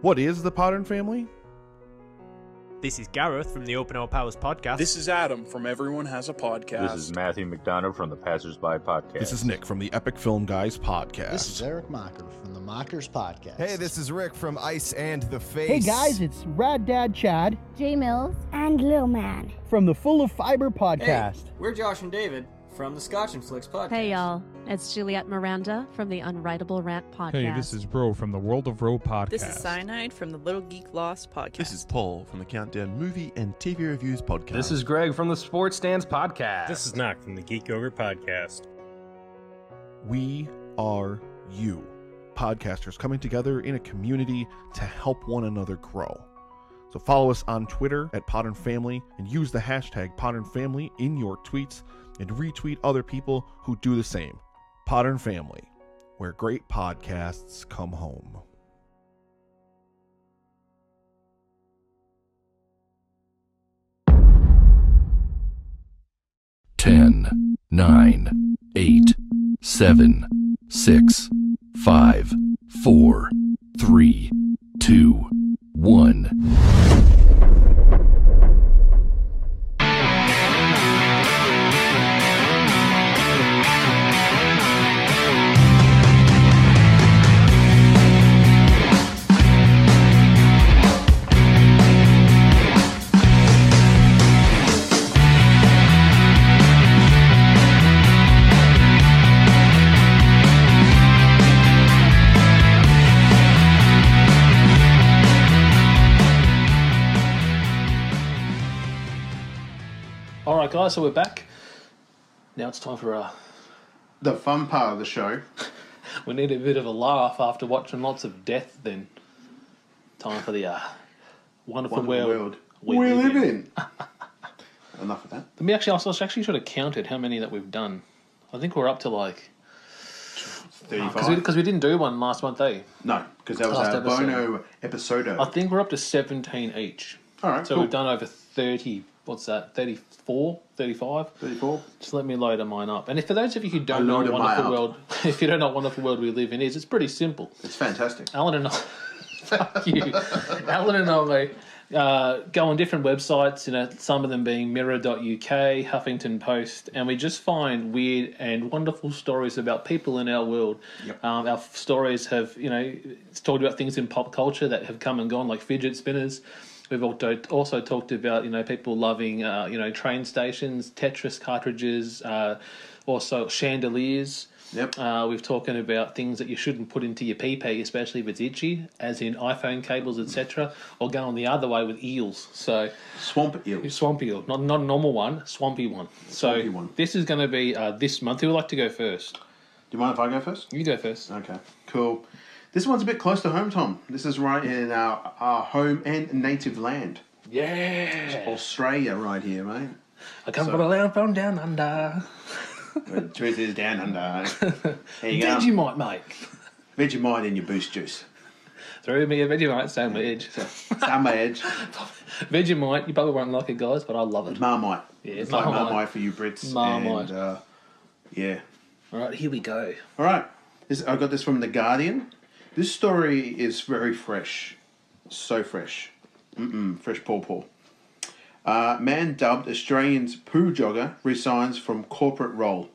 What is the Podern family? This is Gareth from the Open All Powers podcast. This is Adam from Everyone Has a Podcast. This is Matthew McDonough from the Passersby Podcast. This is Nick from the Epic Film Guys podcast. This is Eric Mocker from the Mockers Podcast. Hey, this is Rick from Ice and the Face. Hey guys, it's Rad Dad Chad Jay Mills and Lil Man from the Full of Fiber podcast. Hey, we're Josh and David from the Scotch and Flicks podcast. Hey y'all, it's Juliet Miranda from the Unwritable Rant podcast. Hey, this is Bro from the World of Row podcast. This is Cyanide from the Little Geek Lost podcast. This is Paul from the Countdown Movie and TV Reviews podcast. This is Greg from the Sports Stands podcast. This is Knock from the Geek Yogurt podcast. We are you, podcasters coming together in a community to help one another grow. So follow us on Twitter at Podern Family and use the hashtag Podern Family in your tweets and retweet other people who do the same. Podern Family, where great podcasts come home. Ten, nine, eight, seven, six, five, four, three, two, one. Guys, so we're back. Now it's time for uh, the fun part of the show. we need a bit of a laugh after watching lots of death. Then time for the uh, wonderful, Wonderful world, world we, live in. Enough of that. Let me actually, I was actually should have counted how many that we've done. I think we're up to like because we, we didn't do one last month, eh? No, because that was Last our episode. Bono episode. I think we're up to seventeen each. All right, so cool. we've done over thirty. What's that? 34? 35? 34. Just let me load mine up. And if for those of you who don't know what wonderful world, if you don't know what wonderful world we live in is, it's pretty simple. It's fantastic. Alan and I, fuck you. Alan and I uh, go on different websites, you know, some of them being Mirror.uk, Huffington Post, and we just find weird and wonderful stories about people in our world. Um, our stories have, you know, it's talked about things in pop culture that have come and gone, like fidget spinners. We've also also talked about you know people loving uh, you know train stations, Tetris cartridges, uh, also chandeliers. Yep. Uh, we've talking about things that you shouldn't put into your PP, especially if it's itchy, as in iPhone cables, etc. Or going the other way with eels. So swamp eel, swamp eel, not not a normal one, swampy one. So Swampy one. this is going to be uh, this month. Who would like to go first? Do you mind if I go first? You go first. Okay, cool. This one's a bit close to home, Tom. This is right in our, our home and native land. Yeah. Australia, right here, mate. I come So- from a land from down under. The truth is down under. There you go. Vegemite, mate. Vegemite in your boost juice. Throw me a Vegemite sandwich. Sandwich. Vegemite, you probably won't like it, guys, but I love it. Marmite. Yeah, it's like Marmite. Marmite for you Brits. Marmite. And, uh, yeah. All right, here we go. All right. This, I got this from The Guardian. This story is very fresh. So fresh. Mm-mm, fresh paw paw. Uh, man dubbed Australian's poo jogger resigns from corporate role.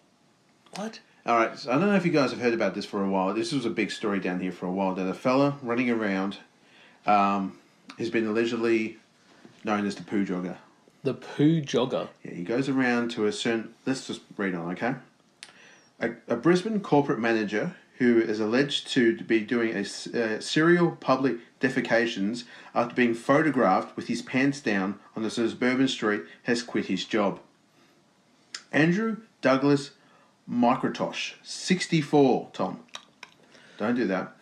What? All right, so I don't know if you guys have heard about this for a while. This was a big story down here for a while. That a fella running around um, has been allegedly known as the poo jogger. The poo jogger. Yeah, he goes around to a certain. Let's just read on, okay? A, a Brisbane corporate manager who is alleged to be doing a uh, serial public defecations after being photographed with his pants down on a suburban street has quit his job. Andrew Douglas McIntosh, 64, Tom. Don't do that.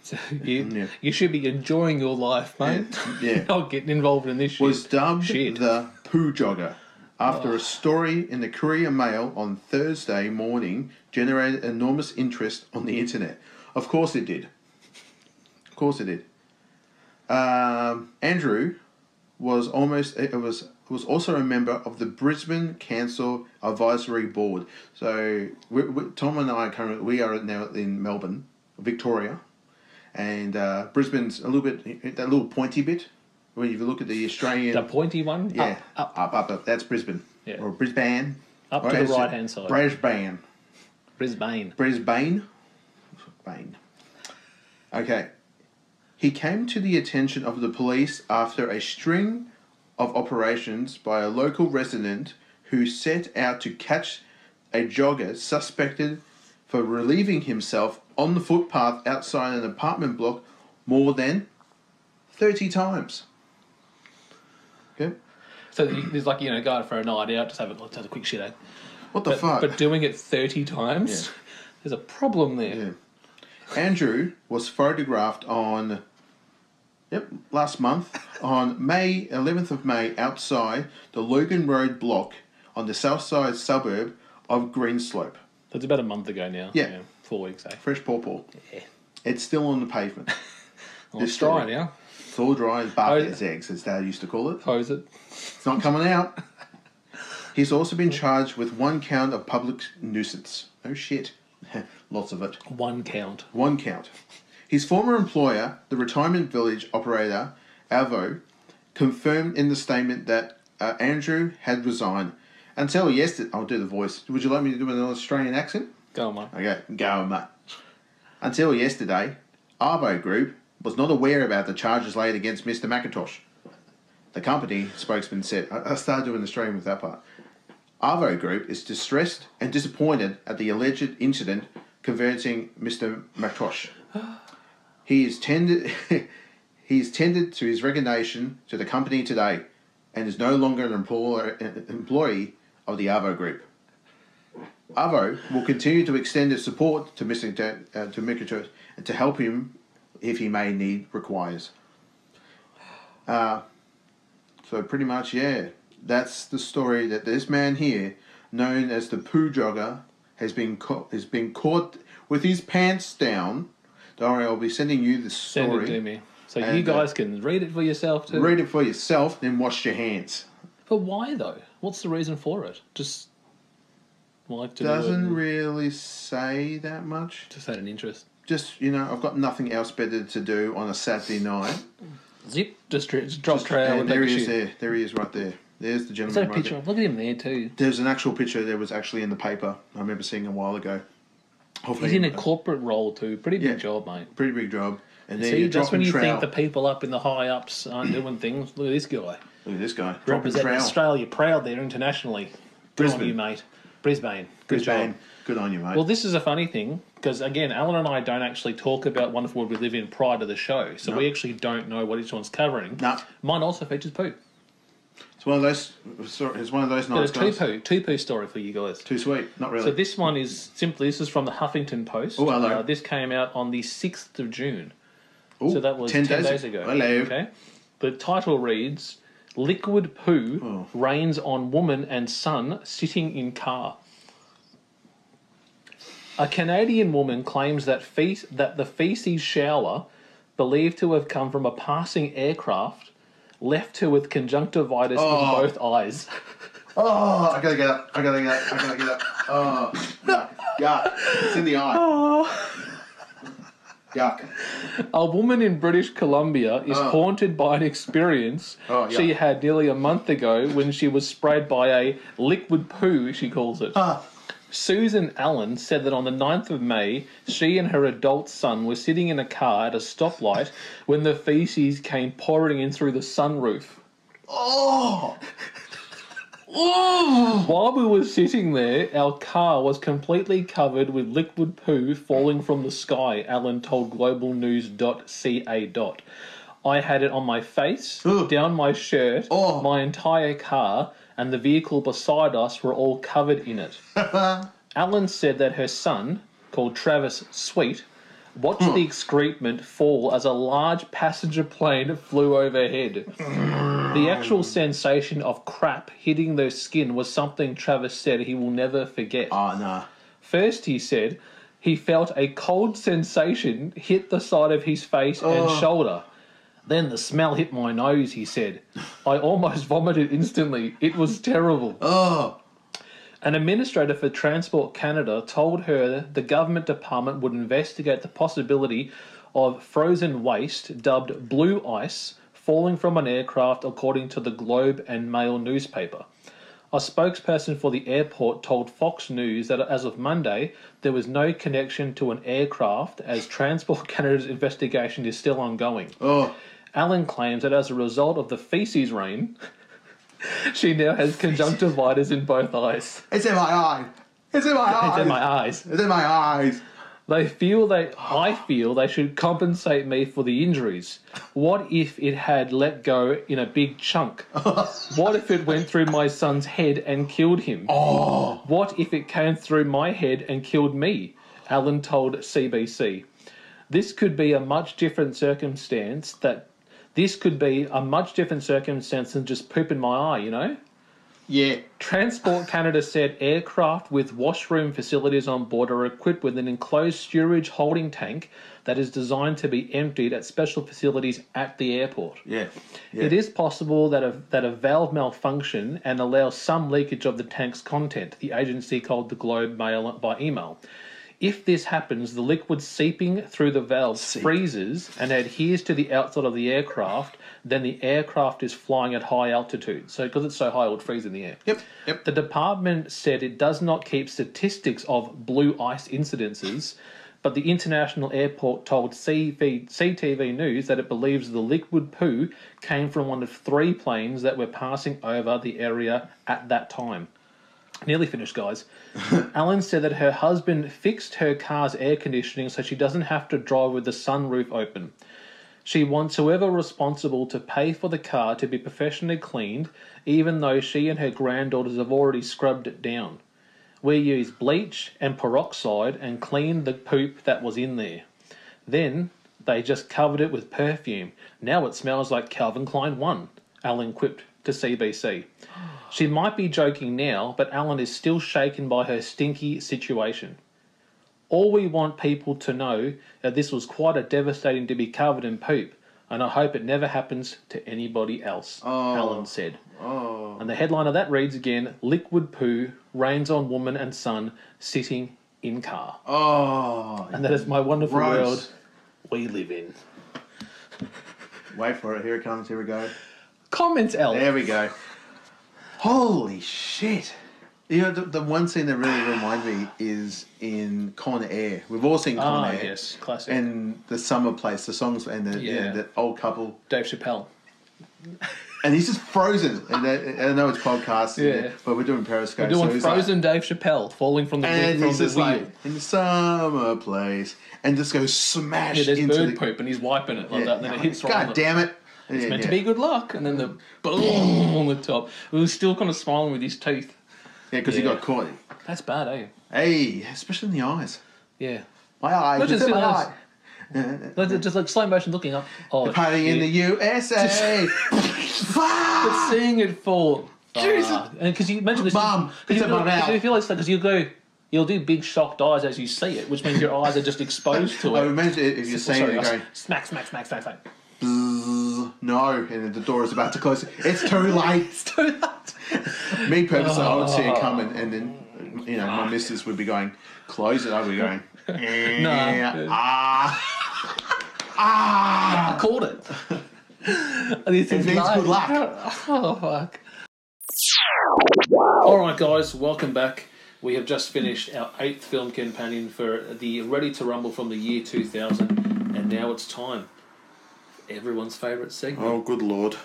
You, Yeah. you should be enjoying your life, mate. Yeah. Not getting involved in this shit. was dubbed Shit. the poo jogger after a story in the Courier Mail on Thursday morning generated enormous interest on the internet. Of course it did. Of course it did. Um, Andrew was almost it was was also a member of the Brisbane Council Advisory Board. So we, we, Tom and I currently we are now in Melbourne, Victoria, and uh, Brisbane's a little bit that little pointy bit. When you look at the Australian, The pointy one? yeah, Up, up, up, up. That's Brisbane Yeah. or Brisbane. Up Or to the right-hand side. Brisbane. Brisbane. Brisbane. Bane. Okay. He came to the attention of the police after a string of operations by a local resident who set out to catch a jogger suspected for relieving himself on the footpath outside an apartment block more than 30 times. Okay. So there's like, you know, go out for a night out, just have a, let's have a quick shit out. What the but, fuck? But doing it 30 times, there's a problem there. Andrew was photographed on yep, last month on May 11th of May outside the Logan Road block on the south side suburb of Greenslope. That's about a month ago now. Yeah. four weeks, eh? Fresh pawpaw. Yeah. It's still on the pavement. Well, it's dry now. It's all dry as bark as eggs, as Dad used to call it. Hose it. It's not coming out. He's also been charged with one count of public nuisance. Oh shit. Lots of it. One count. One count. His former employer, the retirement village operator, Avo, confirmed in the statement that uh, Andrew had resigned. Until yesterday, I'll do the voice. Would you like me to do an Australian accent? Go on, mate. Okay, go on, mate. Until yesterday, Arvo Group was not aware about the charges laid against Mr. McIntosh. The company spokesman said, I I started doing the Australian with that part. Arvo Group is distressed and disappointed at the alleged incident converting Mr. McIntosh. He is tended he is tendered to his resignation to the company today and is no longer an employer, employee of the Arvo Group. Arvo will continue to extend its support to Mr. Uh, to McIntosh and to help him if he may need requires. Uh, so pretty much, yeah, that's the story that this man here, known as the poo jogger, has been caught has been caught with his pants down. Don't worry, I'll be sending you the story. Send it to me. So you And, uh, guys can read it for yourself too. Read it for yourself, then wash your hands. But why though? What's the reason for it? Just like to Doesn't it, really say that much. just had an interest. Just you know, I've got nothing else better to do on a Saturday night. Zip, just, dr- just drop trail And there he is. There, there he is, right there. There's the Is gentleman. that a picture? Look at him there too. There's an actual picture that was actually in the paper. I remember seeing a while ago. Hopefully, He's in a corporate role too. Pretty big Yeah. job, mate. pretty big job. And then See, that's when you trowel. think the people up in the high ups aren't doing things. Look at this guy. Look at this guy Representing. Australia proud there internationally. Brisbane. you, mate. Brisbane. Good Brisbane. job. Good on you, mate. Well, this is a funny thing because again, Alan and I don't actually talk about Wonderful World We Live in prior to the show, so No. we actually don't know what each one's covering. No. Mine also features poo. it's one of those. sorry, It's one of those Got a two guys. poo, two poo story for you guys. Too sweet. Not really. So this one is simply this is from the Huffington Post. Oh, hello. Uh, this came out on the sixth of June. Ooh, so that was 10 days days, ago. Hello. Okay. The title reads Liquid poo Oh. rains on woman and son sitting in car. A Canadian woman claims that fe- that the feces shower, believed to have come from a passing aircraft, left her with conjunctivitis Oh. in both eyes. Oh, I gotta get up. I gotta get up. I gotta get up. Oh, yuck. yuck. It's in the eye. Oh. Yuck. A woman in British Columbia is Oh. haunted by an experience Oh, yeah. she had nearly a month ago when she was sprayed by a liquid poo, she calls it. Ah. Susan Allen said that on the 9th of May, she and her adult son were sitting in a car at a stoplight when the feces came pouring in through the sunroof. Oh. While we were sitting there, our car was completely covered with liquid poo falling from the sky, Allen told globalnews.ca. I had it on my face, down my shirt, Oh. my entire car, and the vehicle beside us were all covered in it. Allen said that her son, called Travis Sweet, watched hmm. the excrement fall as a large passenger plane flew overhead. The actual sensation of crap hitting their skin was something Travis said he will never forget. Oh, nah. First, he said he felt a cold sensation hit the side of his face and Oh. shoulder. Then the smell hit my nose, he said. I almost vomited instantly. It was terrible. Oh. An administrator for Transport Canada told her the government department would investigate the possibility of frozen waste dubbed blue ice falling from an aircraft, according to the Globe and Mail newspaper. A spokesperson for the airport told Fox News that as of Monday, there was no connection to an aircraft as Transport Canada's investigation is still ongoing. Oh. Allen claims that as a result of the feces rain, she now has conjunctivitis in both eyes. It's in my eye. It's in my eyes. It's in my eyes. It's in my eyes. They feel they I feel they should compensate me for the injuries. What if it had let go in a big chunk? what if it went through my son's head and killed him? Oh. What if it came through my head and killed me? Allen told CBC. This could be a much different circumstance that this could be a much different circumstance than just poop in my eye, you know? Yeah. Transport Canada said aircraft with washroom facilities on board are equipped with an enclosed storage holding tank that is designed to be emptied at special facilities at the airport. Yeah. yeah. It is possible that a, that a valve malfunction and allows some leakage of the tank's content, the agency called the Globe Mail by email. If this happens, the liquid seeping through the valves freezes and adheres to the outside of the aircraft, then the aircraft is flying at high altitude. So, because it's so high, it would freeze in the air. Yep, yep. The department said it does not keep statistics of blue ice incidences, but the international airport told CV, CTV News that it believes the liquid poo came from one of three planes that were passing over the area at that time. Nearly finished, guys. Allen said that her husband fixed her car's air conditioning so she doesn't have to drive with the sunroof open. She wants whoever responsible to pay for the car to be professionally cleaned, even though she and her granddaughters have already scrubbed it down. We used bleach and peroxide and cleaned the poop that was in there. Then they just covered it with perfume. Now it smells like Calvin Klein 1, Allen quipped to CBC. She might be joking now, but Allen is still shaken by her stinky situation. All we want people to know that this was quite a devastating to be covered in poop, and I hope it never happens to anybody else, Oh. Allen said. Oh. And the headline of that reads again Liquid poo rains on woman and son sitting in car. Oh. And that is my wonderful Gross. world we live in. Wait for it. Here it comes. Here we go. Comments, Elf. There we go. Holy shit. You know, the, the one scene that really reminds me is in Con Air. We've all seen Con Ah, Air. yes, classic. And the summer place, the songs, and the, Yeah. the old couple. Dave Chappelle. And he's just frozen. And I know it's podcast, Yeah. but we're doing Periscope. We're doing so he's like- Frozen Dave Chappelle falling from the, and from he's the just wheel. like in the summer place, and just goes smash yeah, there's into bird the. poop and he's wiping it like Yeah, that, and then it hits right on God the- damn it! It's Yeah, meant yeah. to be good luck, and then the boom on the top. He was still kind of smiling with his teeth. Yeah, because he got caught. That's bad, eh? Hey, especially in the eyes. Yeah. My eyes. Not just in my eyes. eye. Just like slow motion looking up. Oh, The party in the. USA. But seeing it fall. Jesus. Ah, and because you mentioned this, Mum, you, my mouth. you feel like because you go, you'll do big shocked eyes as you see it, which means your eyes are just exposed to it. I imagine if you're Sorry, saying it going smack, smack, smack, smack, smack. No, and the door is about to close. It's too late. It's too late. Me personally, I would see Oh. it coming, and then you know my missus would be going, "Close it." I'd be going, "Eh, Nah. ah, I ah." called it. These It things means good luck. Oh fuck. All right, guys, welcome back. We have just finished our eighth film companion for the Ready to Rumble from the year 2000, and now it's time. Everyone's favourite segment. Oh, good lord!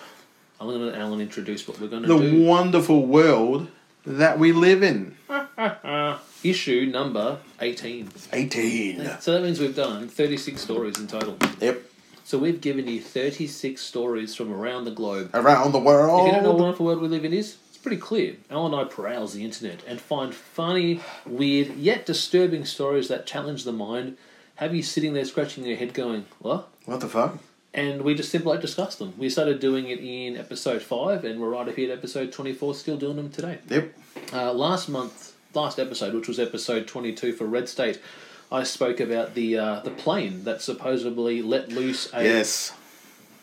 I'm going to let Alan introduce what we're going to The do. The wonderful world that we live in. Issue number 18. Eighteen. So that means we've done 36 stories in total. Yep. So we've given you 36 stories from around the globe. Around the world. If you don't know what wonderful world we live in is, it's pretty clear. Al and I browse the internet and find funny, weird, yet disturbing stories that challenge the mind, have you sitting there scratching your head going, what? What the fuck? And we just simply discuss them. We started doing it in episode 5, and we're right up here at episode 24, still doing them today. Yep. Uh, last month, last episode, which was episode 22 for Red State, I spoke about the uh, the plane that supposedly let loose a Yes.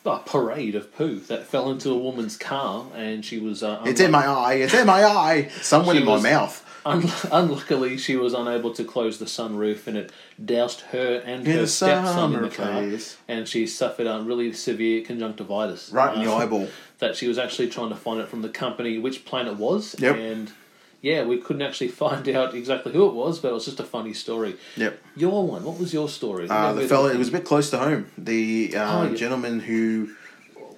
a parade of poo that fell into a woman's car, and she was. Uh, It's in my eye. It's in my eye. Somewhere in my was- mouth. Un- unluckily, she was unable to close the sunroof, and it doused her and her stepson in the car, please. and she suffered a really severe conjunctivitis. Right in the Uh, eyeball. That she was actually trying to find it from the company which plane it was, Yep. and yeah, we couldn't actually find out exactly who it was, but it was just a funny story. Yep. Your one, what was your story? Uh, the fella, it was a bit close to home. The uh, Oh, yeah. gentleman who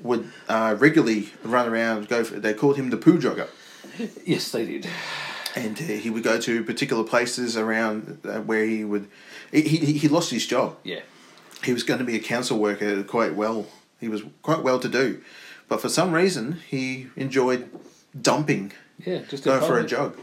would uh, regularly run around, go. For, they called him the poo jogger. Yes, they did. And uh, he would go to particular places around uh, where he would. He, he, he lost his job. Yeah. He was going to be a council worker quite well. He was quite well to do. But for some reason, he enjoyed dumping, Yeah, just going for a jog.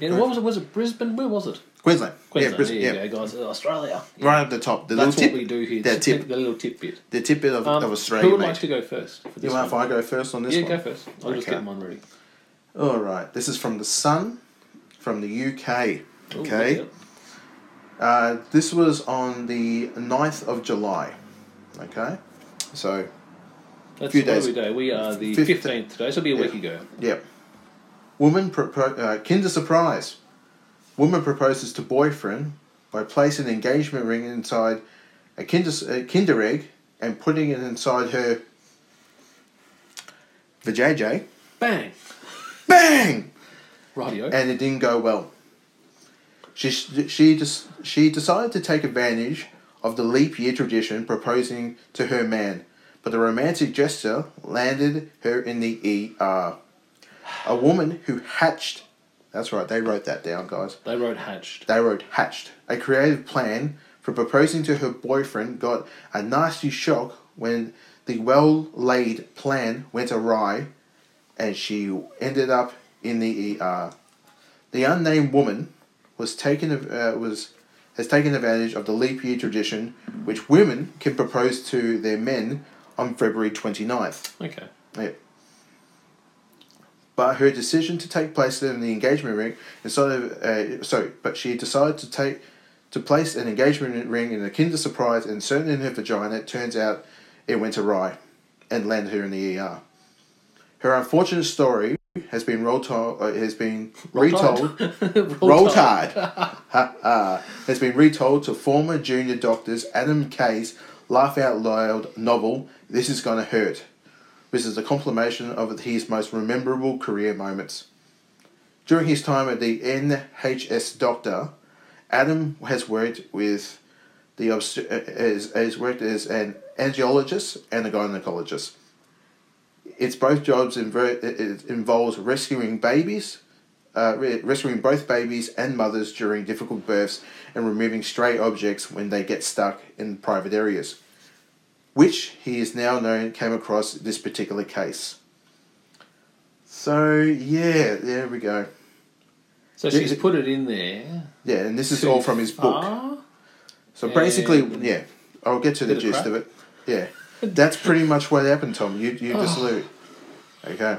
Yeah, what was it? Was it Brisbane? Where was it? Queensland. Queensland. Yeah, Brisbane. Yeah. go, guys. Australia. Right at the top. The That's little what tip. we do here. The tip. The little tidbit. The tidbit of, Um, of Australia. Who would mate. like to go first? For You mind if? I go first on this yeah, one? go first. I'll just get mine ready. All right. This is from the Sun, from the UK. Ooh, Okay. Uh, this was on the 9th of July. Okay. So, That's few days. we do. We are the Fifth- fifteenth today, so it'll be a Yeah. week ago. yep. Woman, propo- uh, Kinder Surprise. Woman proposes to boyfriend by placing an engagement ring inside a Kinder, a kinder egg and putting it inside her vajayjay. Bang! Bang! Radio. and it didn't go well. She she just she decided to take advantage of the leap year tradition, proposing to her man, but the romantic gesture landed her in the ER. A woman who hatched. That's right. They wrote that down, guys. They wrote hatched. They wrote hatched. A creative plan for proposing to her boyfriend got a nasty shock when the well laid plan went awry and she ended up in the ER. The unnamed woman was taken uh, was has taken advantage of the leap year tradition which women can propose to their men on February 29th. Okay. Yeah. But her decision to take place in the engagement ring instead of uh, sorry, but she decided to take to place an engagement ring in a Kinder Surprise and insert it in her vagina. It turns out it went awry and landed her in the ER. Her unfortunate story has been to- uh, has been retold. Roll tide. Tide. Ha, has been retold to former junior doctors Adam Kay's laugh out loud novel "This Is Gonna Hurt." This is a compilation of his most memorable career moments. During his time at the NHS Doctor, Adam has worked with the obst- uh, has, has worked as an angiologist and a gynecologist. It's both jobs inver- it it involves rescuing babies, uh, re- rescuing both babies and mothers during difficult births and removing stray objects when they get stuck in private areas, which he is now known came across this particular case. So yeah, there we go. So she's put it in there. Yeah, and this is all from his book. far, So basically, yeah, I'll get to the Bit of gist of it. Yeah, that's pretty much what happened, Tom. You you just Oh. allude. Okay.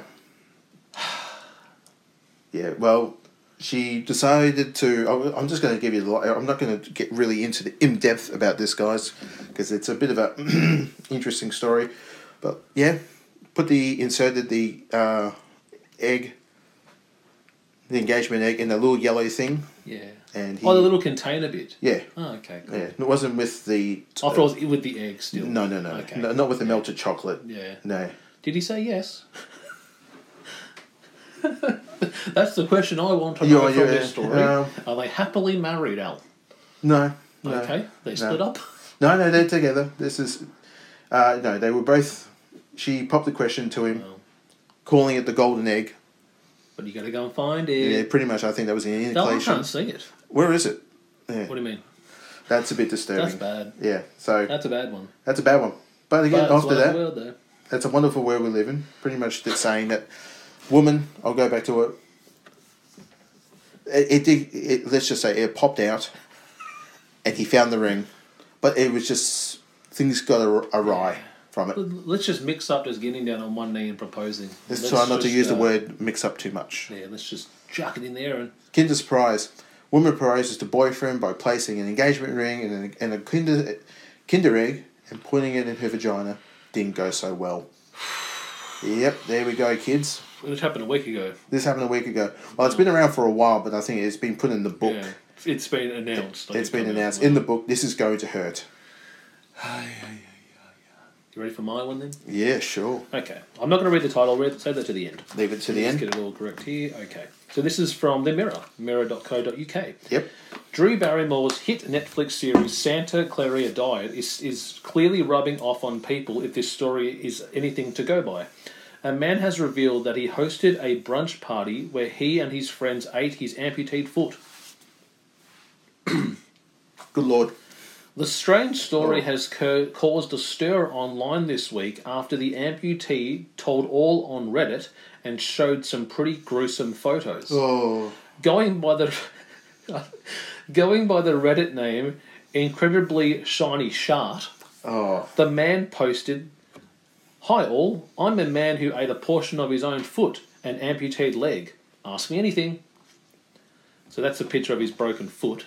Yeah, well, she decided to. I'm- just going to give you. the I'm not going to get really into the in depth about this, guys, because it's a bit of a interesting story. But yeah, put the inserted the uh, egg, the engagement egg in a little yellow thing. Yeah. And he, Oh, the little container bit. yeah. Oh, okay. Cool. Yeah, it wasn't with the. I thought it was with the egg still. No, no, no, Okay. no, not with the melted chocolate. Yeah. No. Did he say yes? That's the question I want to Yeah, know from yeah, this story. um, Are they happily married, Al? No. no Okay, they no. split up. No, no, they're together. This is. Uh, no, they were both. She popped the question to him, calling it the golden egg. But you got to go and find it. Yeah, pretty much. I think that was an No, I can't see it. Where is it? Yeah. What do you mean? That's a bit disturbing. That's bad. Yeah, so That's a bad one. that's a bad one. But again, But after that, the world, though. that's a wonderful world we live in. Pretty much that's saying that woman, I'll go back to it. It, it did, it, let's just say it popped out and he found the ring, but it was just, things got awry from it. Let- Let's just mix up just getting down on one knee and proposing. Let's try not to just, use the uh, word mix up too much. Yeah, let's just chuck it in there and Kinder surprise. Woman proposes to boyfriend by placing an engagement ring in a, in a kinder, kinder egg and putting it in her vagina. didn't go so well. Yep, there we go, kids. Which happened a week ago. This happened a week ago. Well, it's been around for a while, but I think it's been put in the book. Yeah, it's been announced. It's been announced in the book. This is going to hurt. You ready for my one then? Yeah, sure. Okay. I'm not going to read the title. I'll read, say that to the end. Leave it to the Let's end. get it all correct here. Okay. So this is from The Mirror, mirror.co.uk. Yep. Drew Barrymore's hit Netflix series Santa Clarita Diet is, is clearly rubbing off on people if this story is anything to go by. A man has revealed that he hosted a brunch party where he and his friends ate his amputated foot. Good lord. The strange story has co- caused a stir online this week after the amputee told all on Reddit and showed some pretty gruesome photos. Oh. Going by the going by the Reddit name incredibly shiny shart, Oh. the man posted, "Hi all, I'm a man who ate a portion of his own foot and amputated leg. Ask me anything." So that's a picture of his broken foot.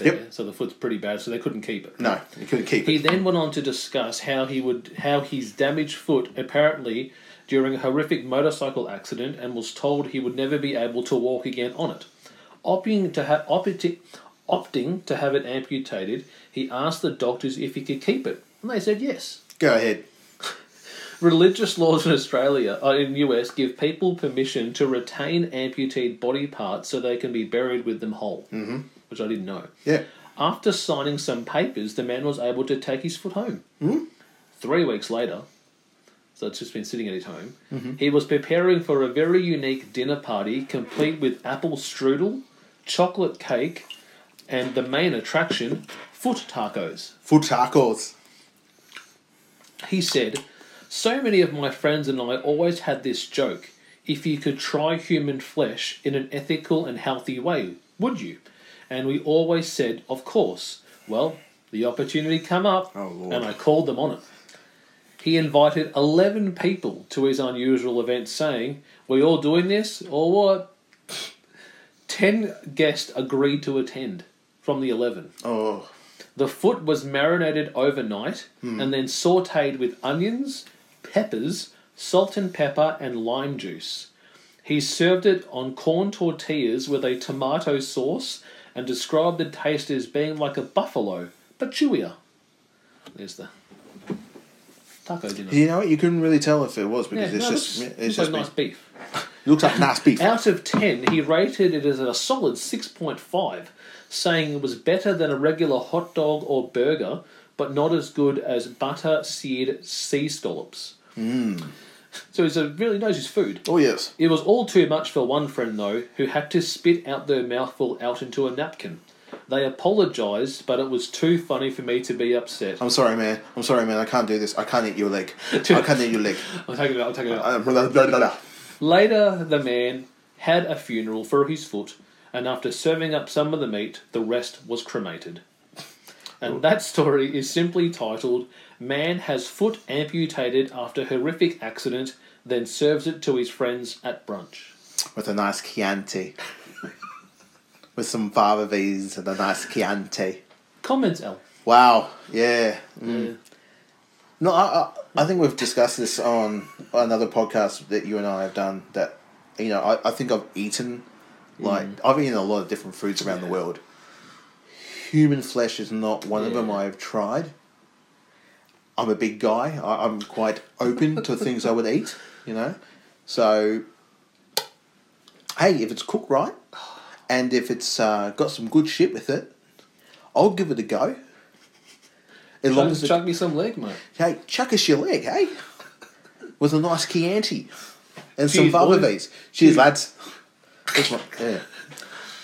There. Yep. So the foot's pretty bad, so they couldn't keep it. No, you couldn't keep He it. He then went on to discuss how he would how his damaged foot apparently during a horrific motorcycle accident and was told he would never be able to walk again on it. Opting to have opti- opting to have it amputated, he asked the doctors if he could keep it, and they said yes. Go ahead. Religious laws in Australia, uh, in US, give people permission to retain amputated body parts so they can be buried with them whole, Mhm. Which I didn't know. Yeah. After signing some papers, the man was able to take his foot home. Hmm? Three weeks later, so it's just been sitting at his home, Mhm. he was preparing for a very unique dinner party complete with apple strudel, chocolate cake, and the main attraction, foot tacos. Foot tacos. He said, So many of my friends and I always had this joke. If you could try human flesh in an ethical and healthy way, would you? And we always said, Of course. Well, the opportunity come up, Lord. and I called them on it. He invited 11 people to his unusual event, saying, We all doing this, or what? 10 guests agreed to attend from the 11. Oh. The foot was marinated overnight Hmm. and then sauteed with onions, peppers, salt and pepper, and lime juice. He served it on corn tortillas with a tomato sauce and described the taste as being like a buffalo, but chewier. There's the taco dinner. You know what? You couldn't really tell if it was because Yeah, it's no, just looks- it's looks just like nice beef. looks like nice beef. Out of 10, he rated it as a solid 6.5, saying it was better than a regular hot dog or burger, but not as good as butter seared sea scallops. Hmm. So he really knows his food. Oh yes. It was all too much for one friend, though, who had to spit out their mouthful out into a napkin. They apologised, but it was too funny for me to be upset. I'm sorry, man. I'm sorry, man. I can't do this. I can't eat your leg. I can't eat your leg. I'll take it out, I'll take it out. Uh, blah, blah, blah. Later, the man had a funeral for his foot, and after serving up some of the meat, the rest was cremated. And that story is simply titled Man Has Foot Amputated After Horrific Accident, then serves it to his friends at brunch. With a nice Chianti. With some fava V's and a nice Chianti. Comments, L. Wow. Yeah. Mm. No, I, I, I think we've discussed this on another podcast that you and I have done. That you know, I, I think I've eaten like I've eaten a lot of different foods around the world. Human flesh is not one of them I've tried. I'm a big guy. I, I'm quite open to things I would eat. You know, so hey, if it's cooked right, and if it's uh, got some good shit with it, I'll give it a go. As long Chuck, as it, chuck me some leg, mate. hey, chuck us your leg, hey, with a nice Chianti and some Cheers, fava boys. V's. Cheers, lads. That's right, yeah.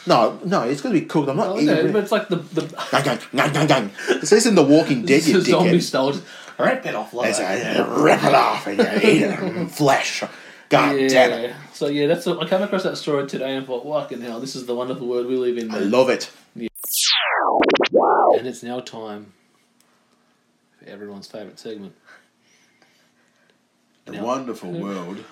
No, no, it's going to be cooked. I'm not Oh, eating. no, it. but it's like the, the Gang, gang, gang, gang, gang. This isn't The Walking Dead, This you is zombie style. Rip it off like It's that. a, rip it off and you eat it in flesh. God yeah. damn it. So yeah, that's I came across that story today and thought, fucking hell, this is the wonderful world we live in. I love it. And it's now time for everyone's favourite segment. The Now- wonderful world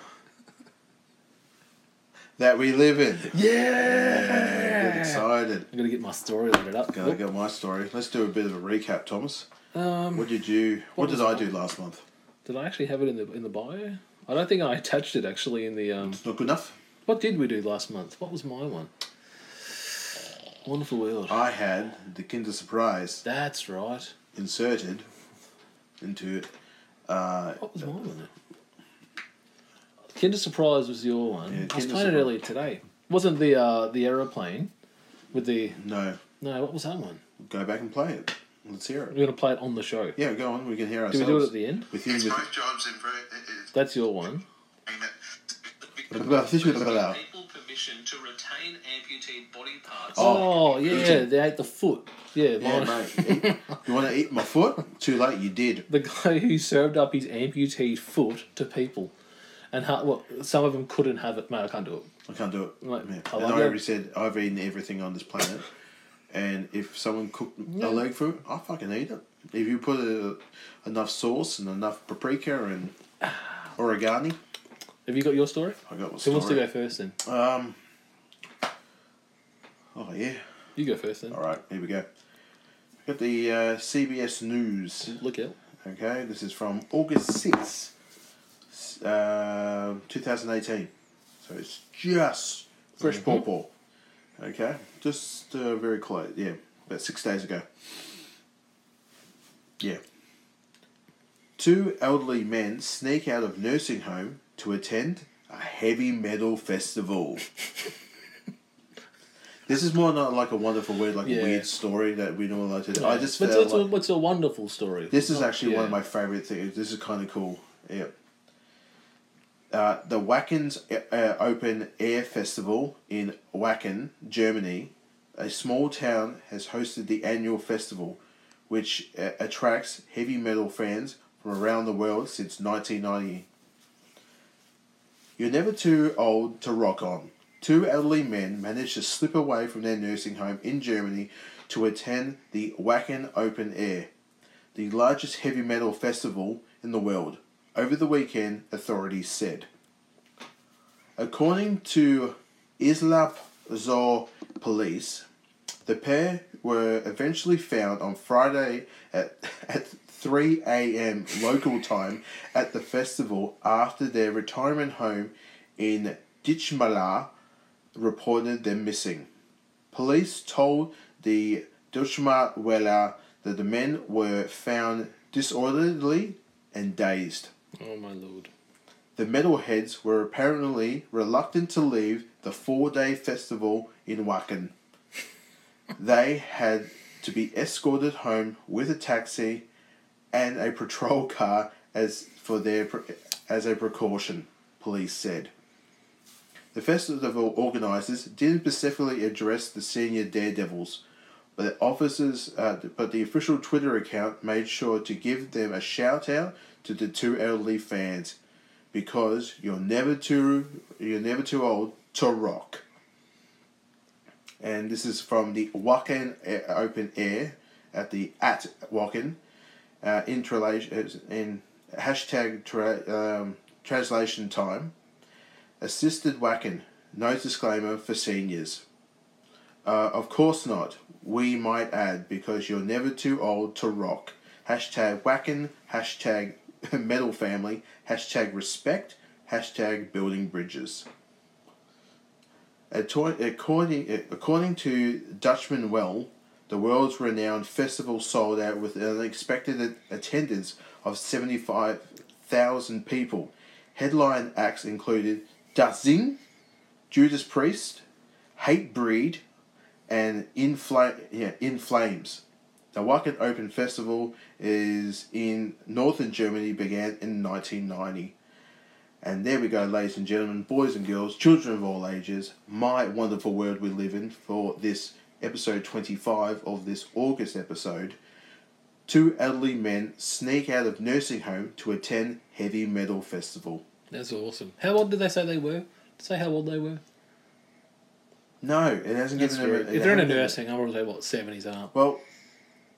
that we live in. Yeah. Get excited. I'm gonna get my story loaded up. Gotta get my story. Let's do a bit of a recap, Thomas. Um, What did you? What, what did I do last month? Did I actually have it in the in the bio? I don't think I attached it actually in the. Um, It's not good enough. what did we do last month? What was my one? Wonderful world. I had the Kinder Surprise That's right. inserted into. Uh, What was my one? Kinder Surprise was your one. Yeah, I was playing it earlier today. Wasn't the uh, the aeroplane with the no, no? What was that one? go back and play it. Let's hear it. We're gonna play it on the show. Yeah, go on. We can hear ourselves. Do ourselves. we do it at the end? With you, with jobs in That's your one. people permission to retain amputee body parts. Oh, oh yeah, they ate the foot. Yeah, Yeah, mine. mate. you want to eat my foot? Too late. You did. the guy who served up his amputee foot to people, and how, well, some of them couldn't have it. Mate, I can't do it. I can't do it. Like, Yeah. I And love I that. already said I've eaten everything on this planet, and if someone cooked Yeah. a leg for I fucking eat it. If you put a, enough sauce and enough paprika and origami, Have you got your story? I got my Who wants to go first then? Um. Oh yeah. You go first then. All right. Here we go. Got the uh, CBS News. Look out. Okay, this is from August sixth, uh, two thousand eighteen. So it's just fresh paw paw. Okay, just uh, very close. Yeah, about six days ago. Yeah. Two elderly men sneak out of nursing home to attend a heavy metal festival. this is more not like a wonderful word, like Yeah. weird story that we normally like to do. I just but felt it's, like, a, it's a wonderful story. this is actually one of my favorite things. This is kind of cool. Yeah. Uh, the Wackens uh, Open Air Festival in Wacken, Germany, a small town, has hosted the annual festival, which uh, attracts heavy metal fans from around the world since 1990. You're never too old to rock on. Two elderly men managed to slip away from their nursing home in Germany to attend the Wacken Open Air, the largest heavy metal festival in the world. Over the weekend, authorities said. According to Islap Zor police, the pair were eventually found on Friday at, at 3 a.m. local time at the festival after their retirement home in Ditchmala reported them missing. Police told the Deutsche Welle that the men were found disorderly and dazed. Oh my lord. The metalheads were apparently reluctant to leave the four day festival in Wacken. they had to be escorted home with a taxi and a patrol car as for their as a precaution, police said. The festival organisers didn't specifically address the senior daredevils, but the officers, uh, but the official Twitter account made sure to give them a shout out to the two elderly fans, because you're never too you're never too old to rock. And this is from the Wacken Open Air at the at Wacken, uh, in trala- in hashtag tra- um, translation time. Assisted Wacken, no disclaimer for seniors. Uh, of course not. We might add because you're never too old to rock. Hashtag Wacken, hashtag metal family, hashtag respect, hashtag building bridges. According, according to Deutsche Welle, the world's renowned festival sold out with an unexpected attendance of 75,000 people. Headline acts included Danzig, Judas Priest, Hatebreed, and In, Fla- yeah, in Flames. The Wacken Open Festival is in northern Germany, began in 1990. And there we go, ladies and gentlemen, boys and girls, children of all ages, my wonderful world we live in for this episode 25 of this August episode. Two elderly men sneak out of nursing home to attend heavy metal festival. That's awesome. How old did they say they were? Say how old they were. No, it hasn't That's given very- a- if they're in a nursing, I'm probably what seventies up. Well,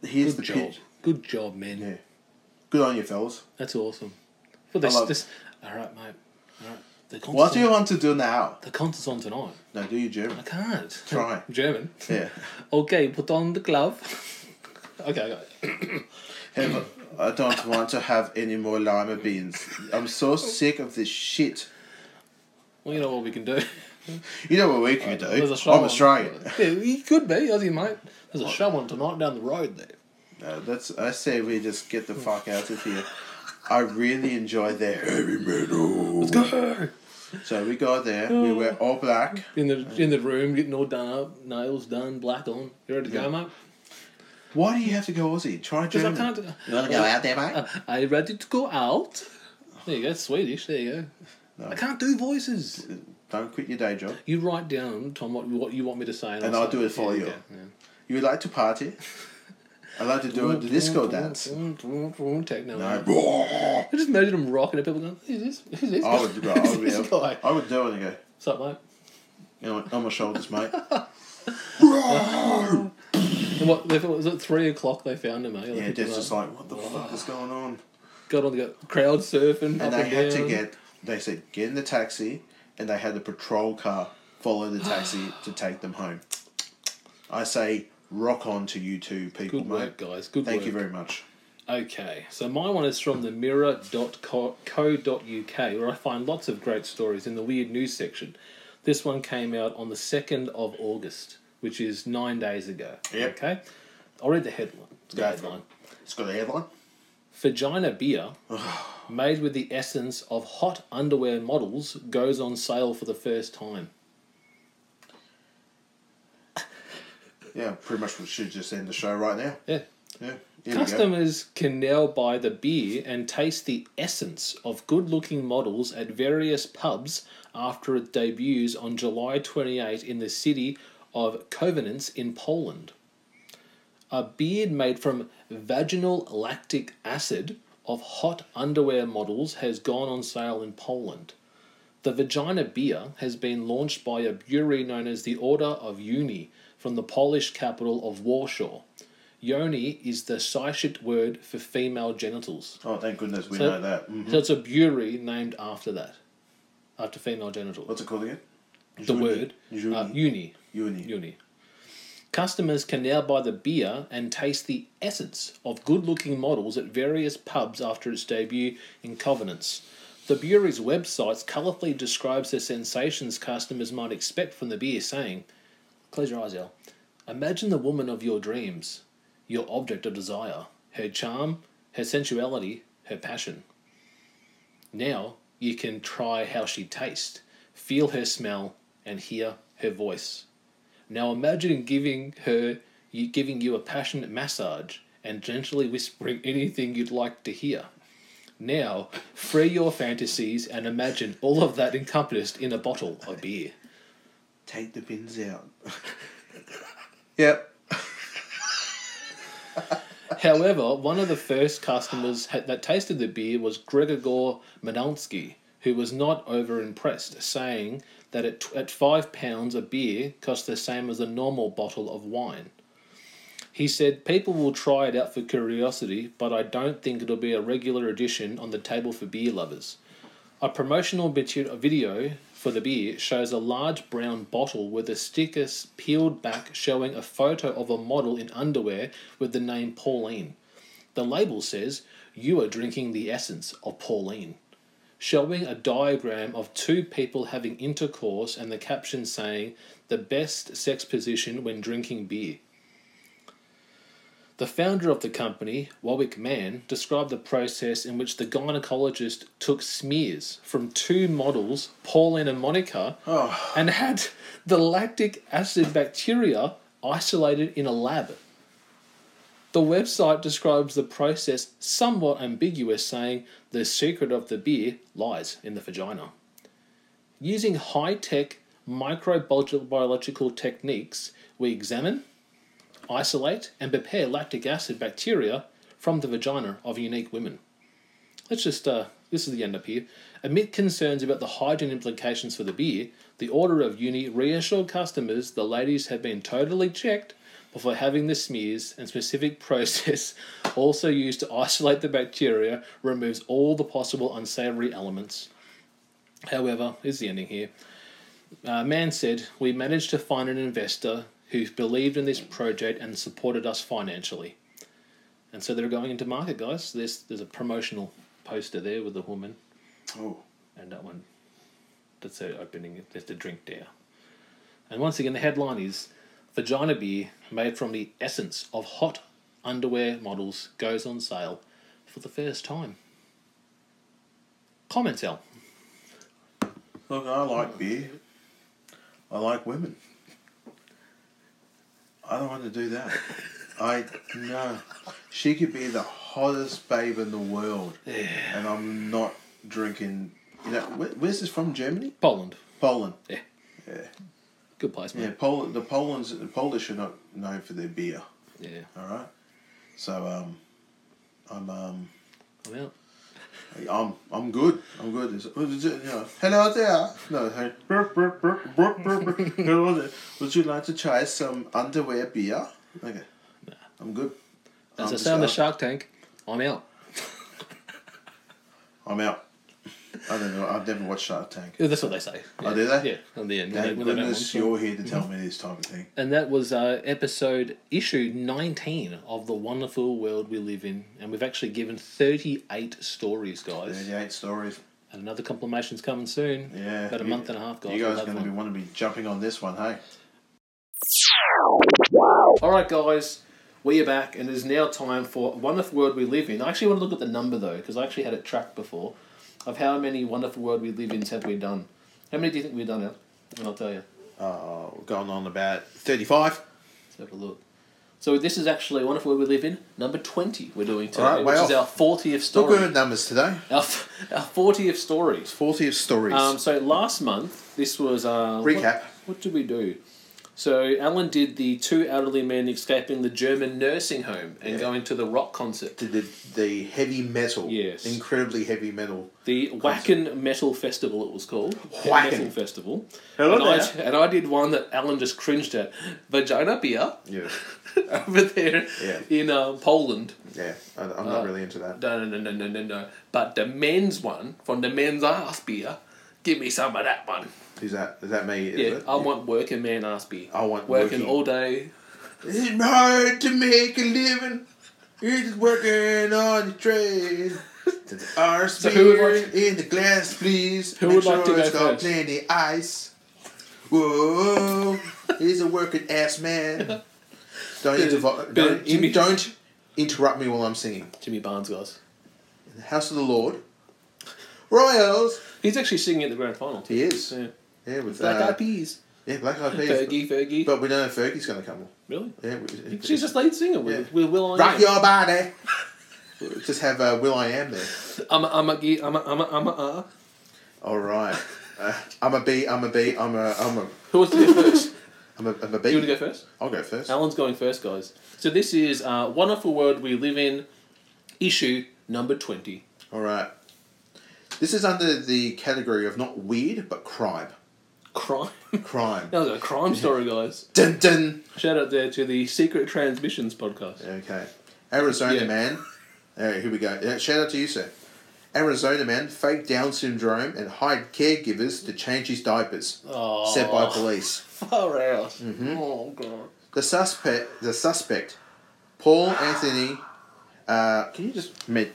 here's Good the job. pitch. Good job, man. Yeah. Good on you, fellas. That's awesome. But this, love- this, all right, mate. All right. The What do you on- want to do now? The concert's on tonight. No, do you German? I can't. Try. German. Yeah. Okay, put on the glove. okay, I got it. Have I don't want to have any more lima beans. I'm so sick of this shit. Well, you know what we can do. You know what we can do? There's a show I'm Australian. Yeah, you could be, Aussie mate. There's a show on tonight down the road there. No, that's. I say we just get the fuck out of here. I really enjoy their heavy metal. Let's go. So we go there. We wear all black. In the in the room, getting all done up, nails done, black on. You ready to Yeah. go, mate? Why do you have to go Aussie? Try Because I German. can't. You want to go out there, mate? Uh, are you ready to go out? There you go, Swedish. There you go. I can't do voices. Don't quit your day job. You write down, Tom, what, what you want me to say, And I'll do it for Yeah, you. okay, yeah. You like to party? I like to do a disco dance. Techno. No. I just imagine them rocking and people going, who's this? Who's this? I would. I would, be this guy? I would do it and go. What's up, mate? You know, on my shoulders, mate. And what, they, was it three o'clock they found him, eh? yeah, just like, what the fuck is going on? Got on the crowd surfing. And they and had to get. They said get in the taxi, and they had the patrol car follow the taxi to take them home. I say rock on to you two people, Good mate. work, guys. Good Thank work. you very much. Okay, so my one is from the mirror.co.uk where I find lots of great stories in the weird news section. This one came out on the 2nd of August, which is nine days ago. Yep. Okay, I'll read the headline. It's got a Go for it. headline. It's got a headline. Vagina beer, made with the essence of hot underwear models, goes on sale for the first time. Yeah, pretty much we should just end the show right now. Yeah. Yeah. Here we go. Customers can now buy the beer and taste the essence of good looking models at various pubs after it debuts on July 28 in the city of Kovenance in Poland. A beard made from vaginal lactic acid of hot underwear models has gone on sale in Poland. The Vagina beer has been launched by a brewery known as the Order of Uni from the Polish capital of Warsaw. Yoni is the Saishit word for female genitals. Oh, thank goodness we So- know that. Mhm. So it's a brewery named after that, after female genitals. What's it called again? The Uni. word Uni. Uh, uni. Uni. Uni. Customers can now buy the beer and taste the essence of good-looking models at various pubs after its debut in Covenants. The brewery's website colourfully describes the sensations customers might expect from the beer, saying, "Close your eyes, Al. Imagine the woman of your dreams, your object of desire, her charm, her sensuality, her passion. Now you can try how she tastes, feel her smell, and hear her voice. Now imagine giving her you giving you a passionate massage and gently whispering anything you'd like to hear. Now, free your fantasies and imagine all of that encompassed in a bottle of beer. Take the pins out. yep. However, one of the first customers that tasted the beer was Gregor Manalski, who was not over impressed, saying that at, at five pounds a beer costs the same as a normal bottle of wine. He said, People will try it out for curiosity, but I don't think it'll be a regular addition on the table for beer lovers. A promotional video for the beer shows a large brown bottle with a sticker peeled back showing a photo of a model in underwear with the name Pauline. The label says, You are drinking the essence of Pauline, showing a diagram of two people having intercourse and the caption saying, The best sex position when drinking beer. The founder of the company, Warwick Mann, described the process in which the gynecologist took smears from two models, Pauline and Monica, oh. and had the lactic acid bacteria isolated in a lab. The website describes the process somewhat ambiguous, saying the secret of the beer lies in the vagina. Using high tech microbiological techniques, we examine, isolate, and prepare lactic acid bacteria from the vagina of unique women. Let's just, uh, this is the end up here. Amid concerns about the hygiene implications for the beer, the Order of Uni reassured customers the ladies have been totally checked before having the smears and specific process also used to isolate the bacteria removes all the possible unsavory elements. However, is the ending here. Uh, Mann said, We managed to find an investor who believed in this project and supported us financially. And so they're going into market, guys. There's there's a promotional poster there with the woman. Oh. And that one, that's the opening. There's the drink there. And once again, the headline is Vagina beer made from the essence of hot underwear models goes on sale for the first time. Comments, Al. Look, I like beer. I like women. I don't want to do that. I no. She could be the hottest babe in the world, Yeah. and I'm not drinking. You know, where, where's this from? Germany? Poland. Poland. Yeah. Yeah. Good place, man. Yeah. Poland. The Poland's the Polish are not known for their beer. Yeah. All right. So um, I'm um. I'm out. I'm I'm good. I'm good. It's, it's, you know, hello there. No, hey, burp, burp, burp, burp, burp, burp. Hello there. Would you like to try some underwear beer? Okay. I'm good. As I'm I say on the Shark Tank, I'm out. I'm out. I don't know. I've never watched Shark Tank. Yeah, That's what they say. Oh, do they? Yeah, on the end. Thank when they goodness want you're here to tell me this type of thing. And that was uh, episode issue 19 of the wonderful world we live in. And we've actually given 38 stories, guys. 38 stories. And another compilation's coming soon. Yeah. About a you- month and a half, guys. You guys are going to be want to be jumping on this one, hey? All right, guys. We are back, and it is now time for Wonderful World We Live In. I actually want to look at the number, though, because I actually had it tracked before of how many Wonderful World We Live in have we done. How many do you think we've done, Al? And I'll tell you. Uh, going on about 35. Let's have a look. So this is actually Wonderful World We Live In, number 20 we're doing today, right, which is our 40th Look story. good numbers today. Our, f- our 40th story. 40th stories. Um, so last month, this was... Uh, Recap. What, what did we do? So Alan did the two elderly men escaping the German nursing home and Yeah. going to the rock concert. to the, the heavy metal. Yes. Incredibly heavy metal. The Wacken Metal Festival, it was called. Wacken. Metal Festival. Hello and, there. I, and I did one that Alan just cringed at. Vagina beer Yeah. over there Yeah. in um, Poland. Yeah. I, I'm Uh, not really into that. No, no, no, no, no, no, no. But the men's one from the men's ass beer, give me some of that one. Is that is that me? Is Yeah, it? I want working man ass beer. I want working, working- all day. It's hard to make a living. It's working on the trade. Our So who would like- in the glass, please. Who Make would like to sure go got plenty ice. Whoa, he's a working ass man. Don't, Bit intervo- don't, Jimmy- don't interrupt me while I'm singing. Jimmy Barnes, guys. In the house of the Lord, Royals. He's actually singing at the grand final. He is. Yeah. Yeah, with Black uh, Eyed Peas. Yeah, Black Eyed Peas. Fergie, Fergie. But we don't know if Fergie's going to come. Really? Yeah, we, She's just lead singer with, Yeah. with Will I Rock Am. your body. Just have uh, will.i.am there. I'm a, I'm a, ge- I'm a, I'm a, I'm a, uh. All right. Uh, I'm a B. I'm a B. I'm a. I'm a. Who wants to go first? I'm a, I'm a B. You want to go first? I'll go first. Alan's going first, guys. So this is uh, Wonderful World We Live In, issue number 20. All right. This is under the category of not weird but crime. Crime? Crime. That was a crime story, guys. Dun dun. Shout out there to the Secret Transmissions podcast. Okay. Arizona Yeah. man. All right, here we go. Yeah, shout out to you, sir. Arizona man faked Down syndrome and hired caregivers to change his diapers. Oh. Said by police. Far out. Mhm. Oh, God. The suspect, the suspect, Paul Anthony. Uh, can you just med?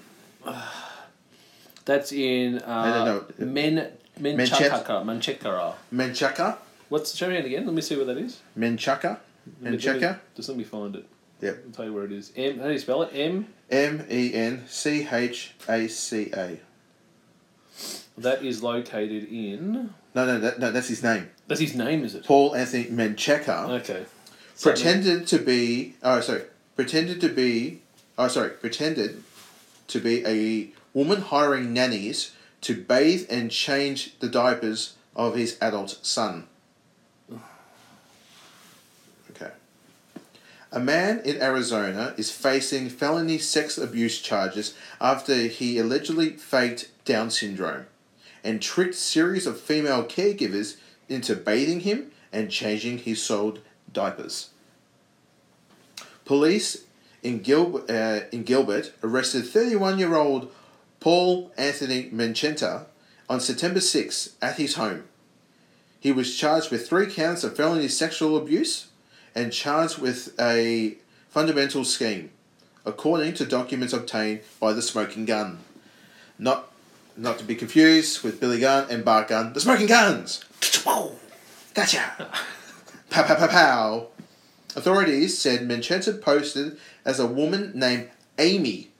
That's in uh, No, no, no. Men Menchakara. Menchakara. Menchaca? What's show me it again? Let me see what that is. Menchaca? Menchaca? Just let me find it. Yep. I'll tell you where it is. M. How do you spell it? M. M E N C H A C A. That is located in. No, no, that, no, that's his name. That's his name, is it? Paul Anthony Menchaca Okay. pretended to be. Oh, sorry. Pretended to be. Oh, sorry. Pretended to be a woman hiring nannies to bathe and change the diapers of his adult son. Okay. A man in Arizona is facing felony sex abuse charges after he allegedly faked Down syndrome and tricked series of female caregivers into bathing him and changing his soiled diapers. Police in, Gil- uh, in Gilbert arrested 31 year old Paul Anthony Menchenta on September 6 at his home. He was charged with three counts of felony sexual abuse and charged with a fundamental scheme, according to documents obtained by the Smoking Gun. Not, not to be confused with Billy Gunn and Bart Gunn, the Smoking Guns. Gotcha. pow pow pow pow. Authorities said Mencheta posted as a woman named Amy,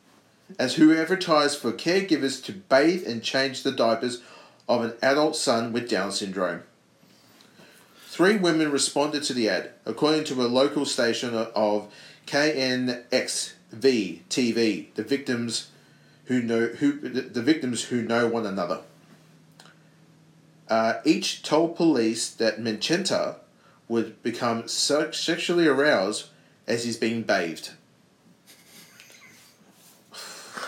as who advertised for caregivers to bathe and change the diapers of an adult son with Down syndrome. Three women responded to the ad, according to a local station of KNXV TV. The victims who know who the victims who know one another. Uh, each told police that Mencheta would become sexually aroused as he's being bathed.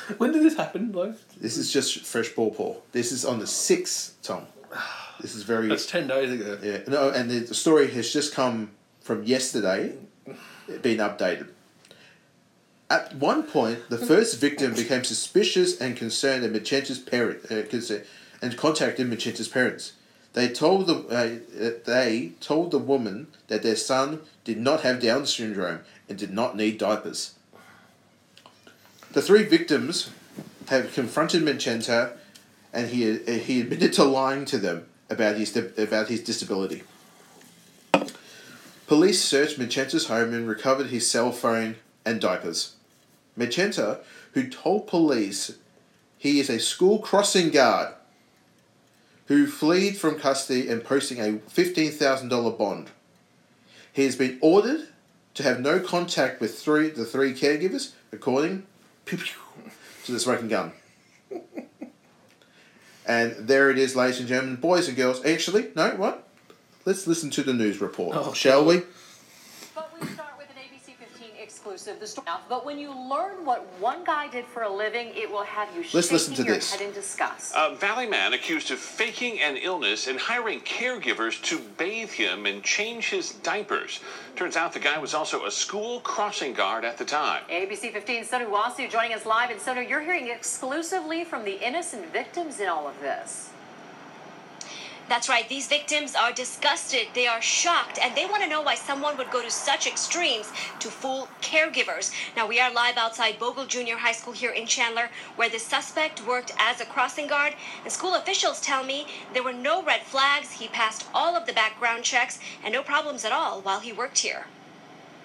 When did this happen, though? This is just fresh ball paw. This is on the sixth, Tom. This is very. That's 10 days ago. Yeah, no, and the, the story has just come from yesterday, been updated. At one point, the first victim became suspicious and concerned Machenta's parent, uh, and contacted Machenta's parents. They told the uh, they told the woman that their son did not have Down syndrome and did not need diapers. The three victims have confronted Manchenta, and he he admitted to lying to them about his about his disability. Police searched Manchenta's home and recovered his cell phone and diapers. Manchenta, who told police he is a school crossing guard who fled from custody and posting a $15,000 bond. He has been ordered to have no contact with three the three caregivers, according pew, pew, to the smoking gun. and there it is, ladies and gentlemen, boys and girls. Actually, no, what? Let's listen to the news report, Oh, shall we? But we start with an ABC 15 exclusive. The story. But when you learn what one guy did for a living, it will have you Let's shaking listen to your this. head in disgust. A Valley man accused of faking an illness and hiring caregivers to bathe him and change his diapers. Turns out the guy was also a school crossing guard at the time. ABC 15 Sonu Wasu joining us live. And Sonu, you're hearing exclusively from the innocent victims in all of this. That's right. These victims are disgusted. They are shocked, and they want to know why someone would go to such extremes to fool caregivers. Now, we are live outside Bogle Junior High School here in Chandler, where the suspect worked as a crossing guard. And school officials tell me there were no red flags. He passed all of the background checks and no problems at all while he worked here.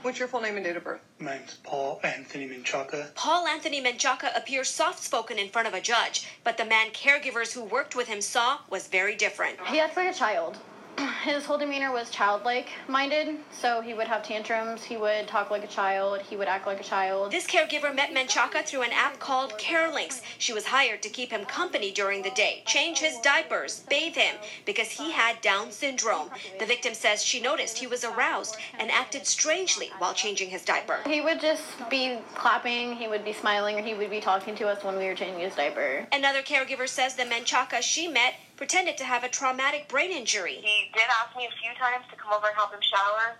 What's your full name and date of birth? My name's Paul Anthony Menchaca. Paul Anthony Menchaca appears soft spoken in front of a judge, but the man caregivers who worked with him saw was very different. He acts like a child. His whole demeanor was childlike minded, so he would have tantrums, he would talk like a child, he would act like a child. This caregiver met Menchaca through an app called CareLinks. She was hired to keep him company during the day, change his diapers, bathe him, because he had Down syndrome. The victim says she noticed he was aroused and acted strangely while changing his diaper. He would just be clapping, he would be smiling, or he would be talking to us when we were changing his diaper. Another caregiver says the Menchaca she met pretended to have a traumatic brain injury. He did ask me a few times to come over and help him shower,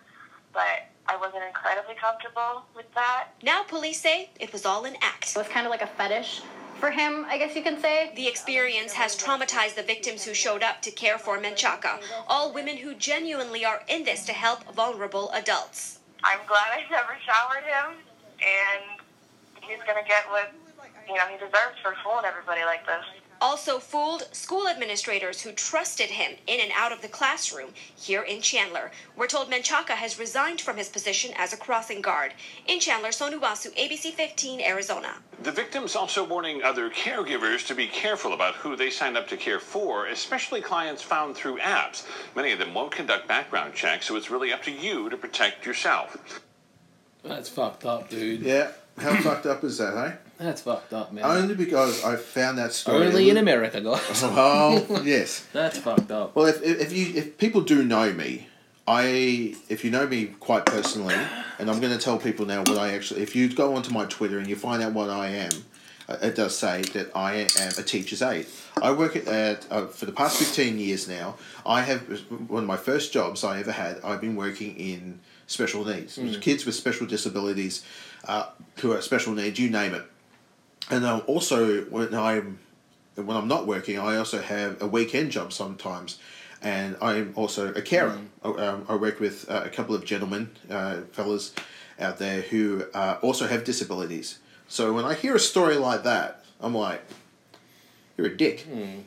but I wasn't incredibly comfortable with that. Now police say it was all an act. It was kind of like a fetish for him, I guess you can say. The experience has traumatized the victims who showed up to care for Menchaca, all women who genuinely are in this to help vulnerable adults. I'm glad I never showered him, and he's gonna get what you know he deserves for fooling everybody like this. Also fooled school administrators who trusted him in and out of the classroom here in Chandler. We're told Menchaca has resigned from his position as a crossing guard. In Chandler, Sonu Wasu, ABC 15, Arizona. The victims also warning other caregivers to be careful about who they sign up to care for, especially clients found through apps. Many of them won't conduct background checks, so it's really up to you to protect yourself. That's fucked up, dude. Yeah. How fucked up is that, hey? That's fucked up, man. Only because I found that story. Only in America, guys. Oh, yes. That's fucked up. Well, if, if, if you if people do know me, I if you know me quite personally, and I'm going to tell people now what I actually. If you go onto my Twitter and you find out what I am, uh, it does say that I am a teacher's aide. I work at, at uh, for the past fifteen years now. I have one of my first jobs I ever had. I've been working in special needs, Mm. kids with special disabilities, uh, who are special needs. You name it. And um, also when I'm when I'm not working, I also have a weekend job sometimes, and I'm also a carer. I, um, I work with uh, a couple of gentlemen, uh, fellas, out there who uh, also have disabilities. So when I hear a story like that, I'm like, you're a dick. Hmm.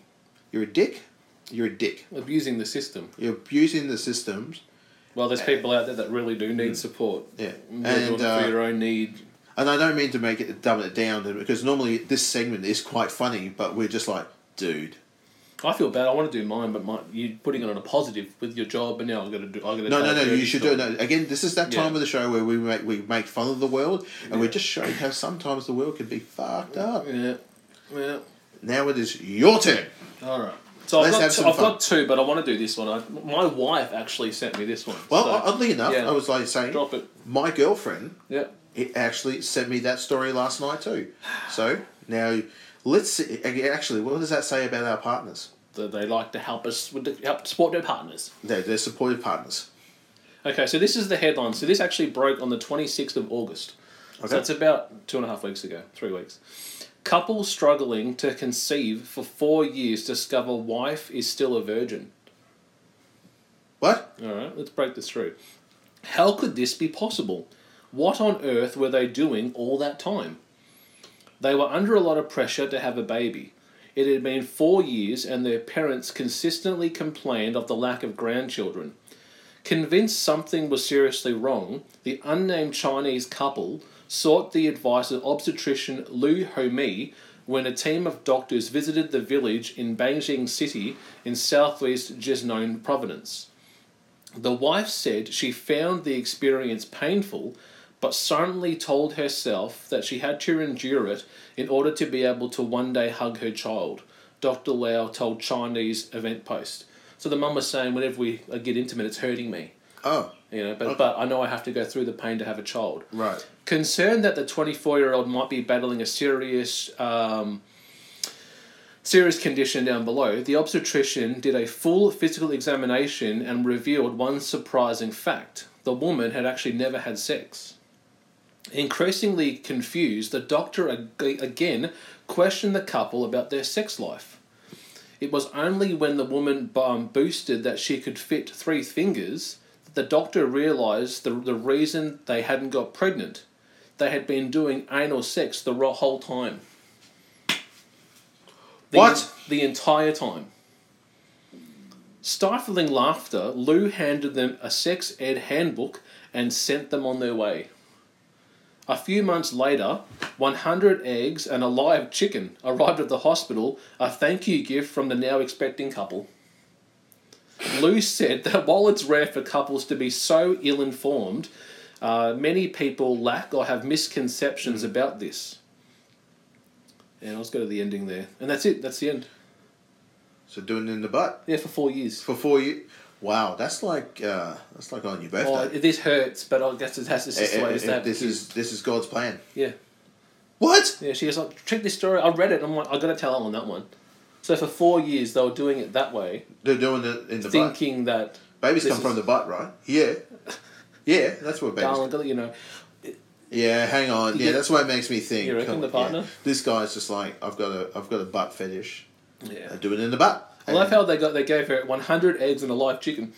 You're a dick. You're a dick. Abusing the system. You're abusing the systems. Well, there's people out there that really do need support. Yeah. And, uh, for your own need. And I don't mean to make it dumb it down because normally this segment is quite funny, but we're just like, dude. I feel bad. I want to do mine, but my, you putting it on a positive with your job, and now I've got to do. I've got to No, no, no. You should do it. No, again, this is that time Yeah. of the show where we make we make fun of the world, and we're just showing how sometimes the world can be fucked up. Yeah, yeah. Now it is your turn. All right. So I've, Let's got, have two, I've fun. got two, but I want to do this one. I, my wife actually sent me this one. Well, so- oddly enough, yeah. I was like saying, Drop it. my girlfriend, Yeah. It actually sent me that story last night too. So now let's see. Actually, what does that say about our partners? That they like to help us with the, help support their partners. They're, they're supportive partners. Okay, so this is the headline. So this actually broke on the 26th of August. Okay. So that's about two and a half weeks ago, three weeks. Couple struggling to conceive for four years discover wife is still a virgin. What? All right, let's break this through. How could this be possible? What on earth were they doing all that time? They were under a lot of pressure to have a baby. It had been four years, and their parents consistently complained of the lack of grandchildren. Convinced something was seriously wrong, the unnamed Chinese couple sought the advice of obstetrician Lu Homi when a team of doctors visited the village in Beijing City in southwest Jiznon province. The wife said she found the experience painful, but silently told herself that she had to endure it in order to be able to one day hug her child. Dr. Lau told Chinese Event Post. So the mum was saying, whenever we get intimate, it's hurting me. Oh. You know, but, Okay. but I know I have to go through the pain to have a child. Right. Concerned that the 24 year old might be battling a serious um, serious condition down below, the obstetrician did a full physical examination and revealed one surprising fact. The woman had actually never had sex. Increasingly confused, the doctor ag- again questioned the couple about their sex life. It was only when the woman um, boosted that she could fit three fingers that the doctor realized the, the reason they hadn't got pregnant. They had been doing anal sex the ro- whole time. The, What? The entire time. Stifling laughter, Lou handed them a sex ed handbook and sent them on their way. A few months later, 100 eggs and a live chicken arrived at the hospital, a thank you gift from the now expecting couple. Lou said that while it's rare for couples to be so ill informed, uh, many people lack or have misconceptions about this. And let's go to the ending there. And that's it, that's the end. So doing it in the butt Yeah, for four years. for four years. Wow, that's like uh, that's like on your birthday. Oh, this hurts, but I guess it has to the way it's this is this is God's plan. Yeah. What? Yeah, she was like, check this story. I read it. I'm like, I got to tell Ellen that one. So for four years, they were doing it that way, They're doing it in the butt. thinking that Babies come from the butt, right? Yeah. Yeah, that's what babies. darling, gotta- you know, Yeah, hang on. Yeah, that's what it makes me think. You reckon Come the on, yeah. partner? This guy's just like, I've got a, I've got a butt fetish. Yeah. I do it in the butt. I love how they got they gave her 100 eggs and a live chicken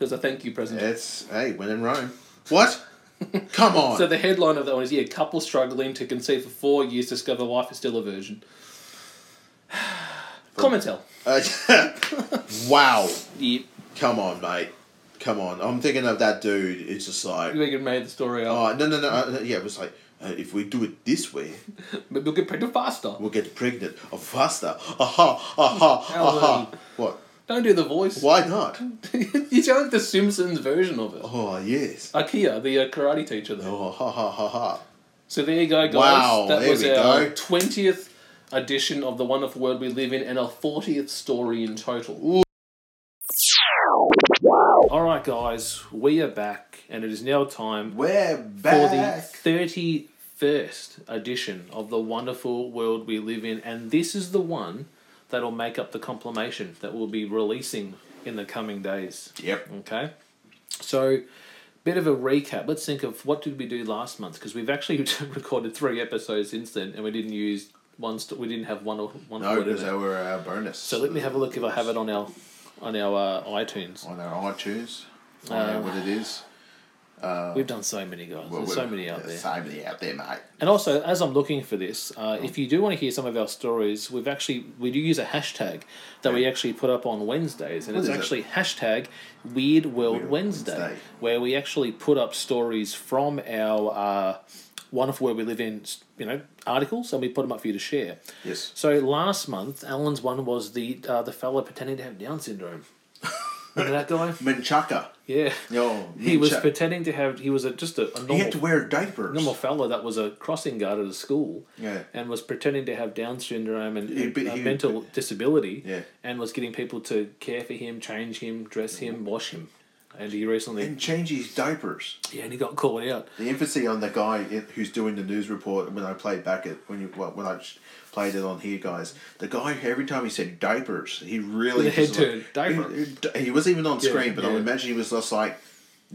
as a thank you present. It's hey, when in Rome. What? Come on. So the headline of that one is yeah, couple struggling to conceive for four years discover wife is still a virgin. Commentel. Uh, wow. Yep. Come on, mate. Come on. I'm thinking of that dude. It's just like, You reckon made the story up? oh no no no. Uh, yeah, it was like, uh, if we do it this way, Maybe we'll get pregnant faster. we'll get pregnant or faster. Aha, aha, aha. What? Don't do the voice. Why not? you sound like the Simpsons version of it. Oh yes. Akira, the uh, karate teacher there. Oh ha ha ha ha. So there you go, guys. Wow, that there was we our go. twentieth edition of the wonderful world we live in, and our fortieth story in total. Ooh. All right, guys, we are back, and it is now time We're back for the thirty-first edition of the wonderful world we live in, and this is the one that'll make up the compilation that we'll be releasing in the coming days. Yep. Okay. So, bit of a recap. Let's think of what did we do last month because we've actually recorded three episodes since then, and we didn't use one. St- we didn't have one or one. No, because they were our bonus. So let me have a look if I have it on our on our uh, iTunes. on our iTunes. Out Uh, what it is. Uh, We've done so many guys. well, There's so many out there. So many out there, mate. And also, as I'm looking for this, uh, if you do want to hear some of our stories, we've actually we do use a hashtag that we actually put up on Wednesdays, and What it's is it? actually hashtag Weird World Wednesday, Wednesday. where we actually put up stories from our uh, wonderful where we live in, you know, articles, and we put them up for you to share. Yes. So last month, Alan's one was the uh, the fellow pretending to have Down syndrome. Remember that guy? Menchaca. Yeah. Yo, He was pretending to have. He was a, just a, a normal. He had to wear diapers. Normal fella that was a crossing guard at a school. Yeah. And was pretending to have Down syndrome and, He- and, but uh, he- mental disability. Yeah. And was getting people to care for him, change him, dress him, wash him. And he recently. And change his diapers. Yeah, and he got caught out. The emphasis on the guy who's doing the news report when I played back it when you well, when I played it on here, guys. The guy every time he said diapers, he really a head like- turn, diaper. He, he wasn't even on Yeah, screen, but I yeah. would imagine he was just like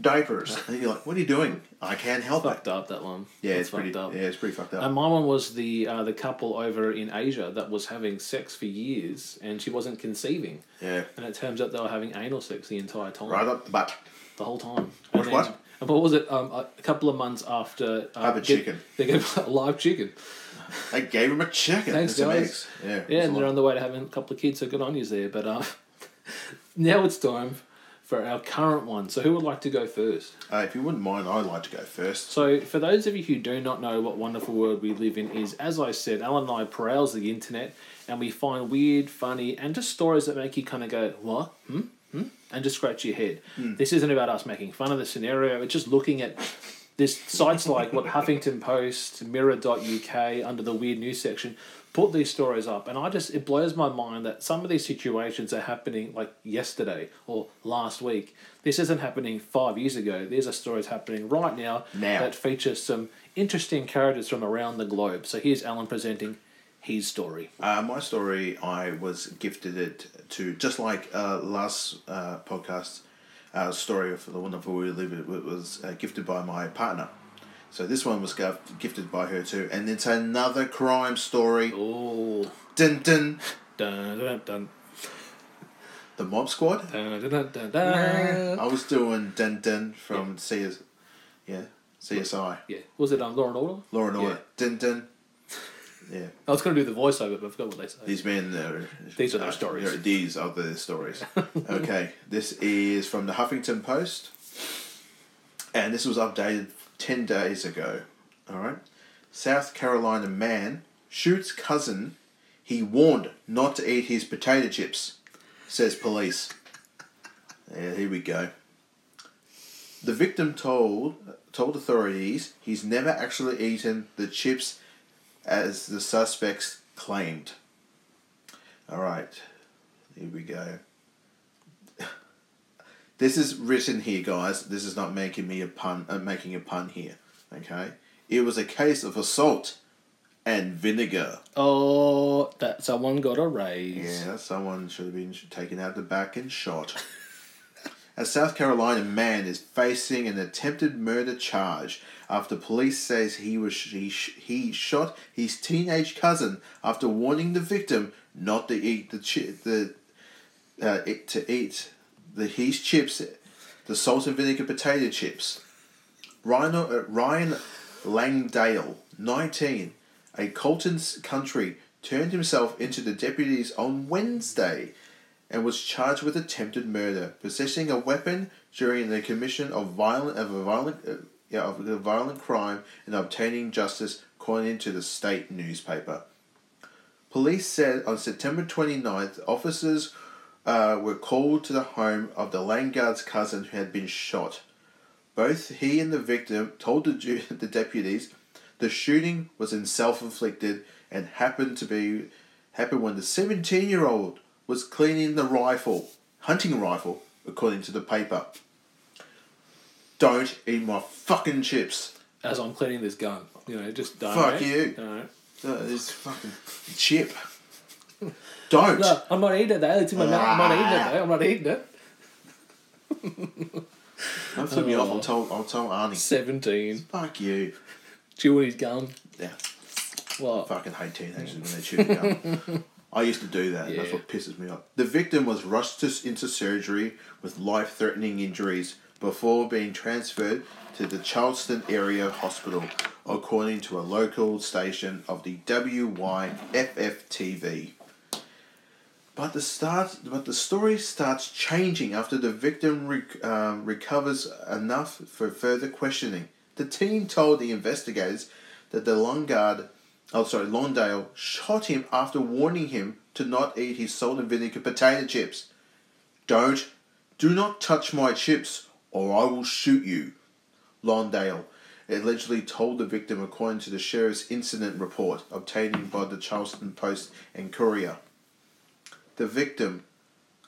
diapers. and you're like, what are you doing? I can't help Fucked it. up that one. Yeah, That's it's pretty. fucked up. Yeah, it's pretty fucked up. And my one was the uh, the couple over in Asia that was having sex for years and she wasn't conceiving. Yeah. And it turns out they were having anal sex the entire time. Right up the butt. The whole time. What- And what? And what was it? Um, a couple of months after. Uh, Have a chicken. They gave a live chicken. They gave him a chicken. Thanks, guys. eggs. Yeah, Yeah, and they're on the way to having a couple of kids, so good on you there. But uh, now it's time for our current one. So who would like to go first? Uh, if you wouldn't mind, I'd like to go first. So, for those of you who do not know what wonderful world we live in is, as I said, Alan and I prowls the internet and we find weird, funny, and just stories that make you kind of go, what? Hmm? Hmm? And just scratch your head. Hmm. This isn't about us making fun of the scenario, it's just looking at this sites like what Huffington Post, Mirror.uk, under the weird news section, put these stories up. And I just, it blows my mind that some of these situations are happening like yesterday or last week. This isn't happening five years ago. These are stories happening right now, Now. that feature some interesting characters from around the globe. So here's Alan presenting his story. Uh, my story, I was gifted it to just like uh, last uh, podcast uh, story of the wonderful we live. It was uh, gifted by my partner. So this one was gifted by her too, and it's another crime story. Oh, dun dun dun dun dun. The Mob Squad. Dun, dun, dun. I was doing dun dun from CS, yeah, CSI. Yeah, was it on Law and Order? Law and Order. Yeah. Dun dun. Yeah. I was going to do the voiceover, but I forgot what they say. These men, uh, These are their uh, stories. These are their stories. okay, this is from the Huffington Post, and this was updated ten days ago. All right, South Carolina man shoots cousin. He warned not to eat his potato chips, says police. Yeah, here we go. The victim told told authorities he's never actually eaten the chips as the suspects claimed. All right, here we go. This is written here, guys. This is not making me a pun. Uh, making a pun here. Okay, it was a case of assault and vinegar. Oh, that someone got a raise. Yeah, someone should have been taken out the back and shot. A South Carolina man is facing an attempted murder charge after police says he was he, he shot his teenage cousin after warning the victim not to eat the chi- the uh, it, to eat the his chips, the salt and vinegar potato chips. Ryan uh, Ryan Langdale, nineteen, a Colleton country, turned himself into the deputies on Wednesday and was charged with attempted murder, possessing a weapon during the commission of violent of a violent uh, of a violent crime and obtaining justice, according to the state newspaper. Police said on September 29th, officers uh, were called to the home of the Langard's cousin who had been shot. Both he and the victim told the, the deputies the shooting was in self-inflicted and happened to be happened when the 17-year-old was cleaning the rifle, hunting rifle, according to the paper. Don't eat my fucking chips. As I'm cleaning this gun, you know, just don't. Fuck eh? you. Don't. Uh, this fucking chip. Don't. No, I'm not eating it though. It's in my mouth. I'm not eating it though. I'm not eating it. Don't flip me off. I'll tell. I'll tell Arnie. Seventeen. Fuck you. Chewing his gum. Yeah. What? Fucking hate teenagers when they chew gum. I used to do that. and That's what pisses me off. The victim was rushed to, into surgery with life-threatening injuries, before being transferred to the Charleston area hospital, according to a local station of the WYFF TV. But the start, but the story starts changing after the victim rec- um, recovers enough for further questioning. The team told the investigators that the Longard, oh sorry, Lawndale shot him after warning him to not eat his salt and vinegar potato chips. Don't, do not touch my chips, or I will shoot you. Lawndale allegedly told the victim, according to the sheriff's incident report obtained by the Charleston Post and Courier. The victim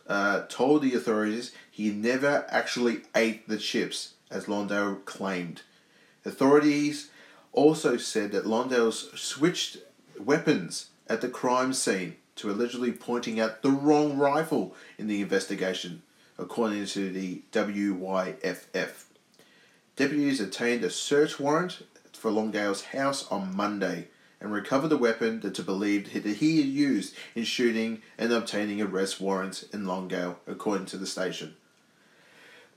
uh, told the authorities he never actually ate the chips, as Lawndale claimed. Authorities also said that Lawndale switched weapons at the crime scene to allegedly pointing out the wrong rifle in the investigation, according to the WYFF. Deputies obtained a search warrant for Longdale's house on Monday and recovered the weapon that is believed that he had used in shooting and obtaining arrest warrants in Longdale, according to the station.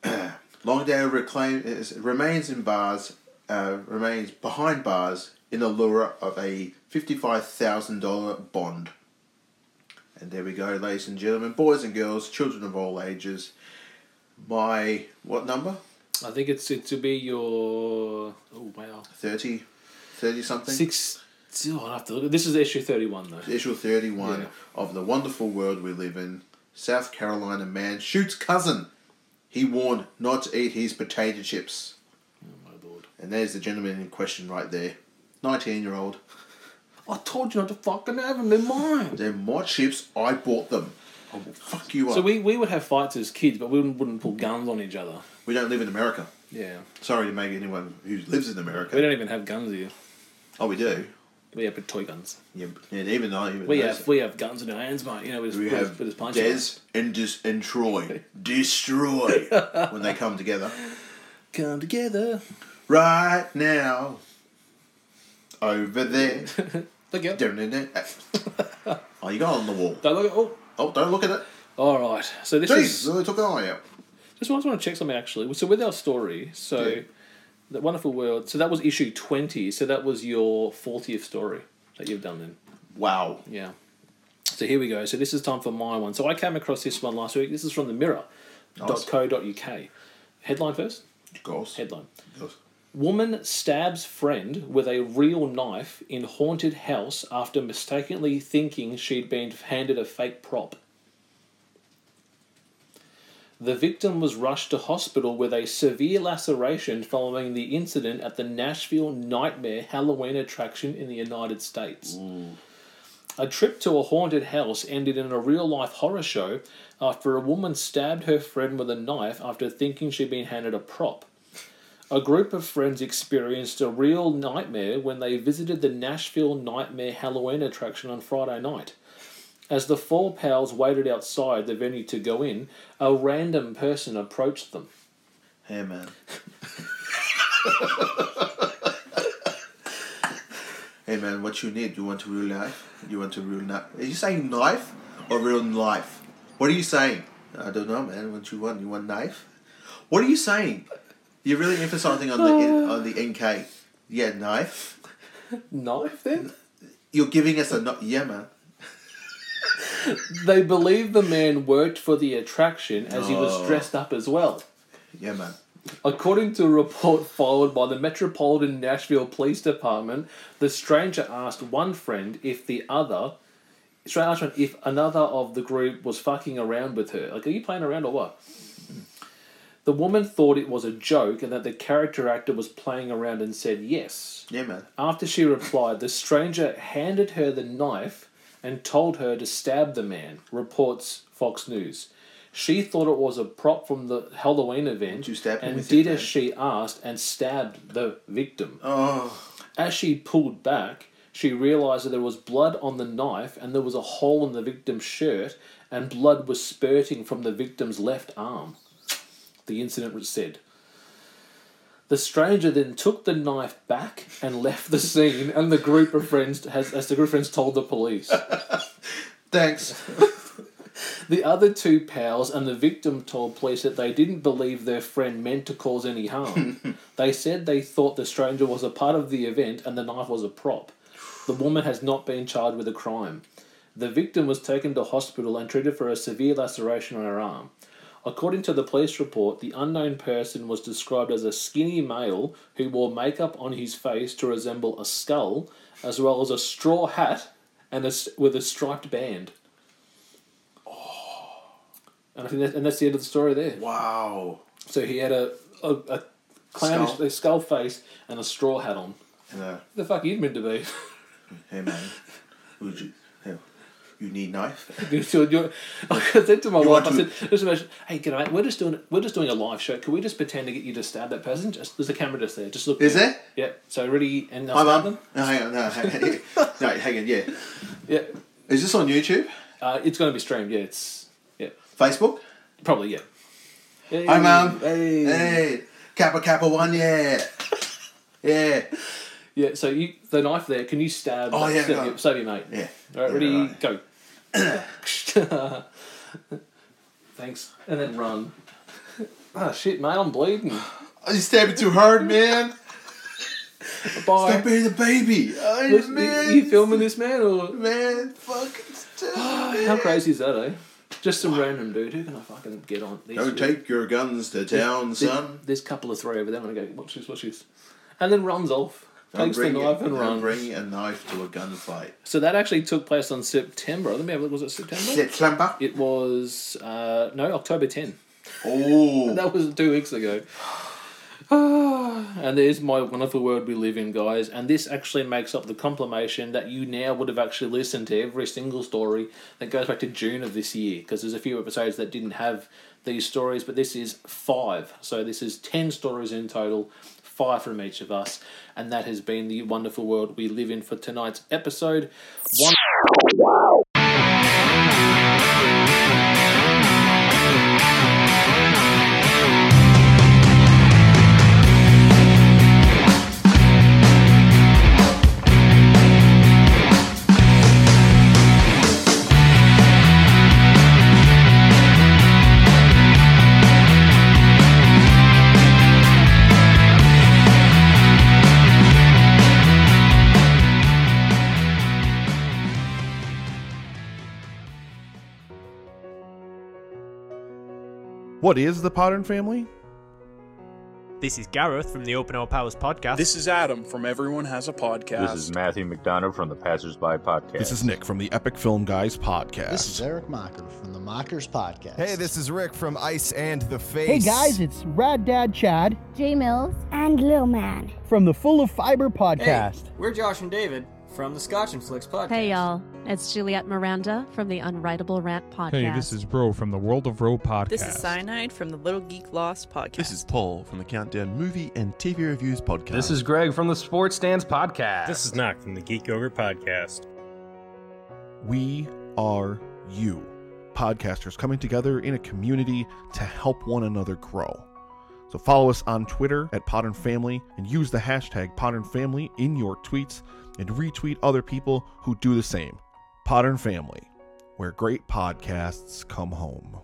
Longdale remains in bars, uh, remains behind bars in the lure of a fifty-five thousand dollar bond. And there we go, ladies and gentlemen, boys and girls, children of all ages. My what number? I think it's it to be your oh wow 30, 30 something. six. Oh, I have to look. This is issue thirty one though. Issue 31 Yeah. of the wonderful world we live in. South Carolina man shoots cousin. He warned not to eat his potato chips. Oh my lord! And there's the gentleman in question right there. 19 year old. I told you not to fucking have them. They're mine. They're my chips. I bought them. Oh, I will fuck you up. So we, we would have fights as kids, but we wouldn't, wouldn't pull guns on each other. We don't live in America. Yeah. Sorry to maybe anyone who lives in America. We don't even have guns here. Oh, we do. We have toy guns. Yeah, and even though even We those- have we have guns in our hands, mate. You know, we just we put, have his punch. Des and Dis- and Troy destroy when they come together. Come together. Right now, over there. Look out. oh, you got it on the wall. Don't look at oh. Oh, don't look at it. All right. So this Jeez, is really took an eye out. Just want to check something actually. So with our story, so Yeah. the wonderful world. So that was issue twenty. So that was your fortieth story that you've done then. Wow. Yeah. So here we go. So this is time for my one. So I came across this one last week. This is from the Mirror.co.uk. Headline first. Of course. Headline. Of course. Woman stabs friend with a real knife in haunted house after mistakenly thinking she'd been handed a fake prop. The victim was rushed to hospital with a severe laceration following the incident at the Nashville Nightmare Halloween attraction in the United States. A trip to a haunted house ended in a real life horror show after a woman stabbed her friend with a knife after thinking she'd been handed a prop. A group of friends experienced a real nightmare when they visited the Nashville Nightmare Halloween attraction on Friday night. As the four pals waited outside the venue to go in, a random person approached them. Hey, man. hey, man, what you need? You want a real knife? You want a real knife? Are you saying knife or real life? What are you saying? I don't know, man. What you want? You want knife? What are you saying? You're really emphasizing on the on the NK. Yeah, knife. Knife then? You're giving us a knife. Yeah, man. They believe the man worked for the attraction as he was Oh. dressed up as well. Yeah, man. According to a report filed by the Metropolitan Nashville Police Department, the stranger asked one friend if the other, stranger asked if another of the group was fucking around with her. Like, are you playing around or what? The woman thought it was a joke and that the character actor was playing around and said yes. Yeah, man. After she replied, the stranger handed her the knife and told her to stab the man, reports Fox News. She thought it was a prop from the Halloween event him and with did as she asked and stabbed the victim. Oh. As she pulled back, she realized that there was blood on the knife and there was a hole in the victim's shirt and blood was spurting from the victim's left arm. The incident was said. The stranger then took the knife back and left the scene, and the group of friends has, as the group of friends told the police. Thanks. The other two pals and the victim told police that they didn't believe their friend meant to cause any harm. they said they thought the stranger was a part of the event and the knife was a prop. The woman has not been charged with a crime. The victim was taken to hospital and treated for a severe laceration on her arm. According to the police report, the unknown person was described as a skinny male who wore makeup on his face to resemble a skull, as well as a straw hat and a, with a striped band. And I think that, and that's the end of the story there. Wow. So he had a a, a clownish Skull. a skull face and a straw hat on. And, uh, the fuck are you meant to be? hey man, would you, you need knife? So you- I said to my You wife, I said, "Just imagine, hey, can I? We're just doing we're just doing a live show. Can we just pretend to get you to stab that person? Just there's a camera just there. Just look. Is there. Yeah. So ready and Hi, I'll stab them. No, hang on, no, hang on. no, hang on, yeah. Yeah. Is this on YouTube? Uh, it's going to be streamed. Yeah. It's yeah. Facebook? Probably yeah. Hey, Hi, mum. Hey. Hey. Kappa Kappa one, yeah. yeah. Yeah. So you the knife there. Can you stab? Oh, yeah, Stab, your- stab your mate. Yeah. All right. Ready? Go. Thanks. And then run. Oh shit, mate! I'm bleeding. Oh, you stabbing too hard, man. Bye. Stop being a baby. Oh, Listen, man. You filming this man or Man, fuck. how crazy is that, eh? Just some random dude. Who can I fucking get on? These Don't take your guns to town, There- son. There's a couple of three over there. I'm gonna go. Watch this. Watch this. And then runs off. Don't takes the bring, knife and don't runs. bring a knife to a gunfight. So that actually took place on September. Let me have a look. Was it September? September? It was uh, no October 10. Oh, that was two weeks ago. and there's my wonderful world we live in, guys. And this actually makes up the compilation that you now would have actually listened to every single story that goes back to June of this year. Because there's a few episodes that didn't have these stories, but this is five. So this is 10 stories in total, five from each of us. And that has been the wonderful world we live in for tonight's episode. One. What is the Podern family? This is Gareth from the Open All Powers podcast. This is Adam from Everyone Has a Podcast. This is Matthew McDonough from the Passersby Podcast. This is Nick from the Epic Film Guys podcast. This is Eric Mocker from the Mockers Podcast. Hey, this is Rick from Ice and the Face. Hey guys, it's Rad Dad Chad J Mills and Lil Man. from the Full of Fiber podcast. Hey, we're Josh and David from the Scotch and Flicks podcast. Hey, y'all. It's Juliet Miranda from the Unwritable Rant podcast. Hey, this is Bro from the World of Row podcast. This is Cyanide from the Little Geek Lost podcast. This is Paul from the Countdown Movie and TV Reviews Podcast. This is Greg from the Sports Stands Podcast. This is Knock from the Geek Ogre Podcast. We are you. Podcasters coming together in a community to help one another grow. So follow us on Twitter at Podern Family and use the hashtag Podern Family in your tweets and retweet other people who do the same. Podern Family, where great podcasts come home.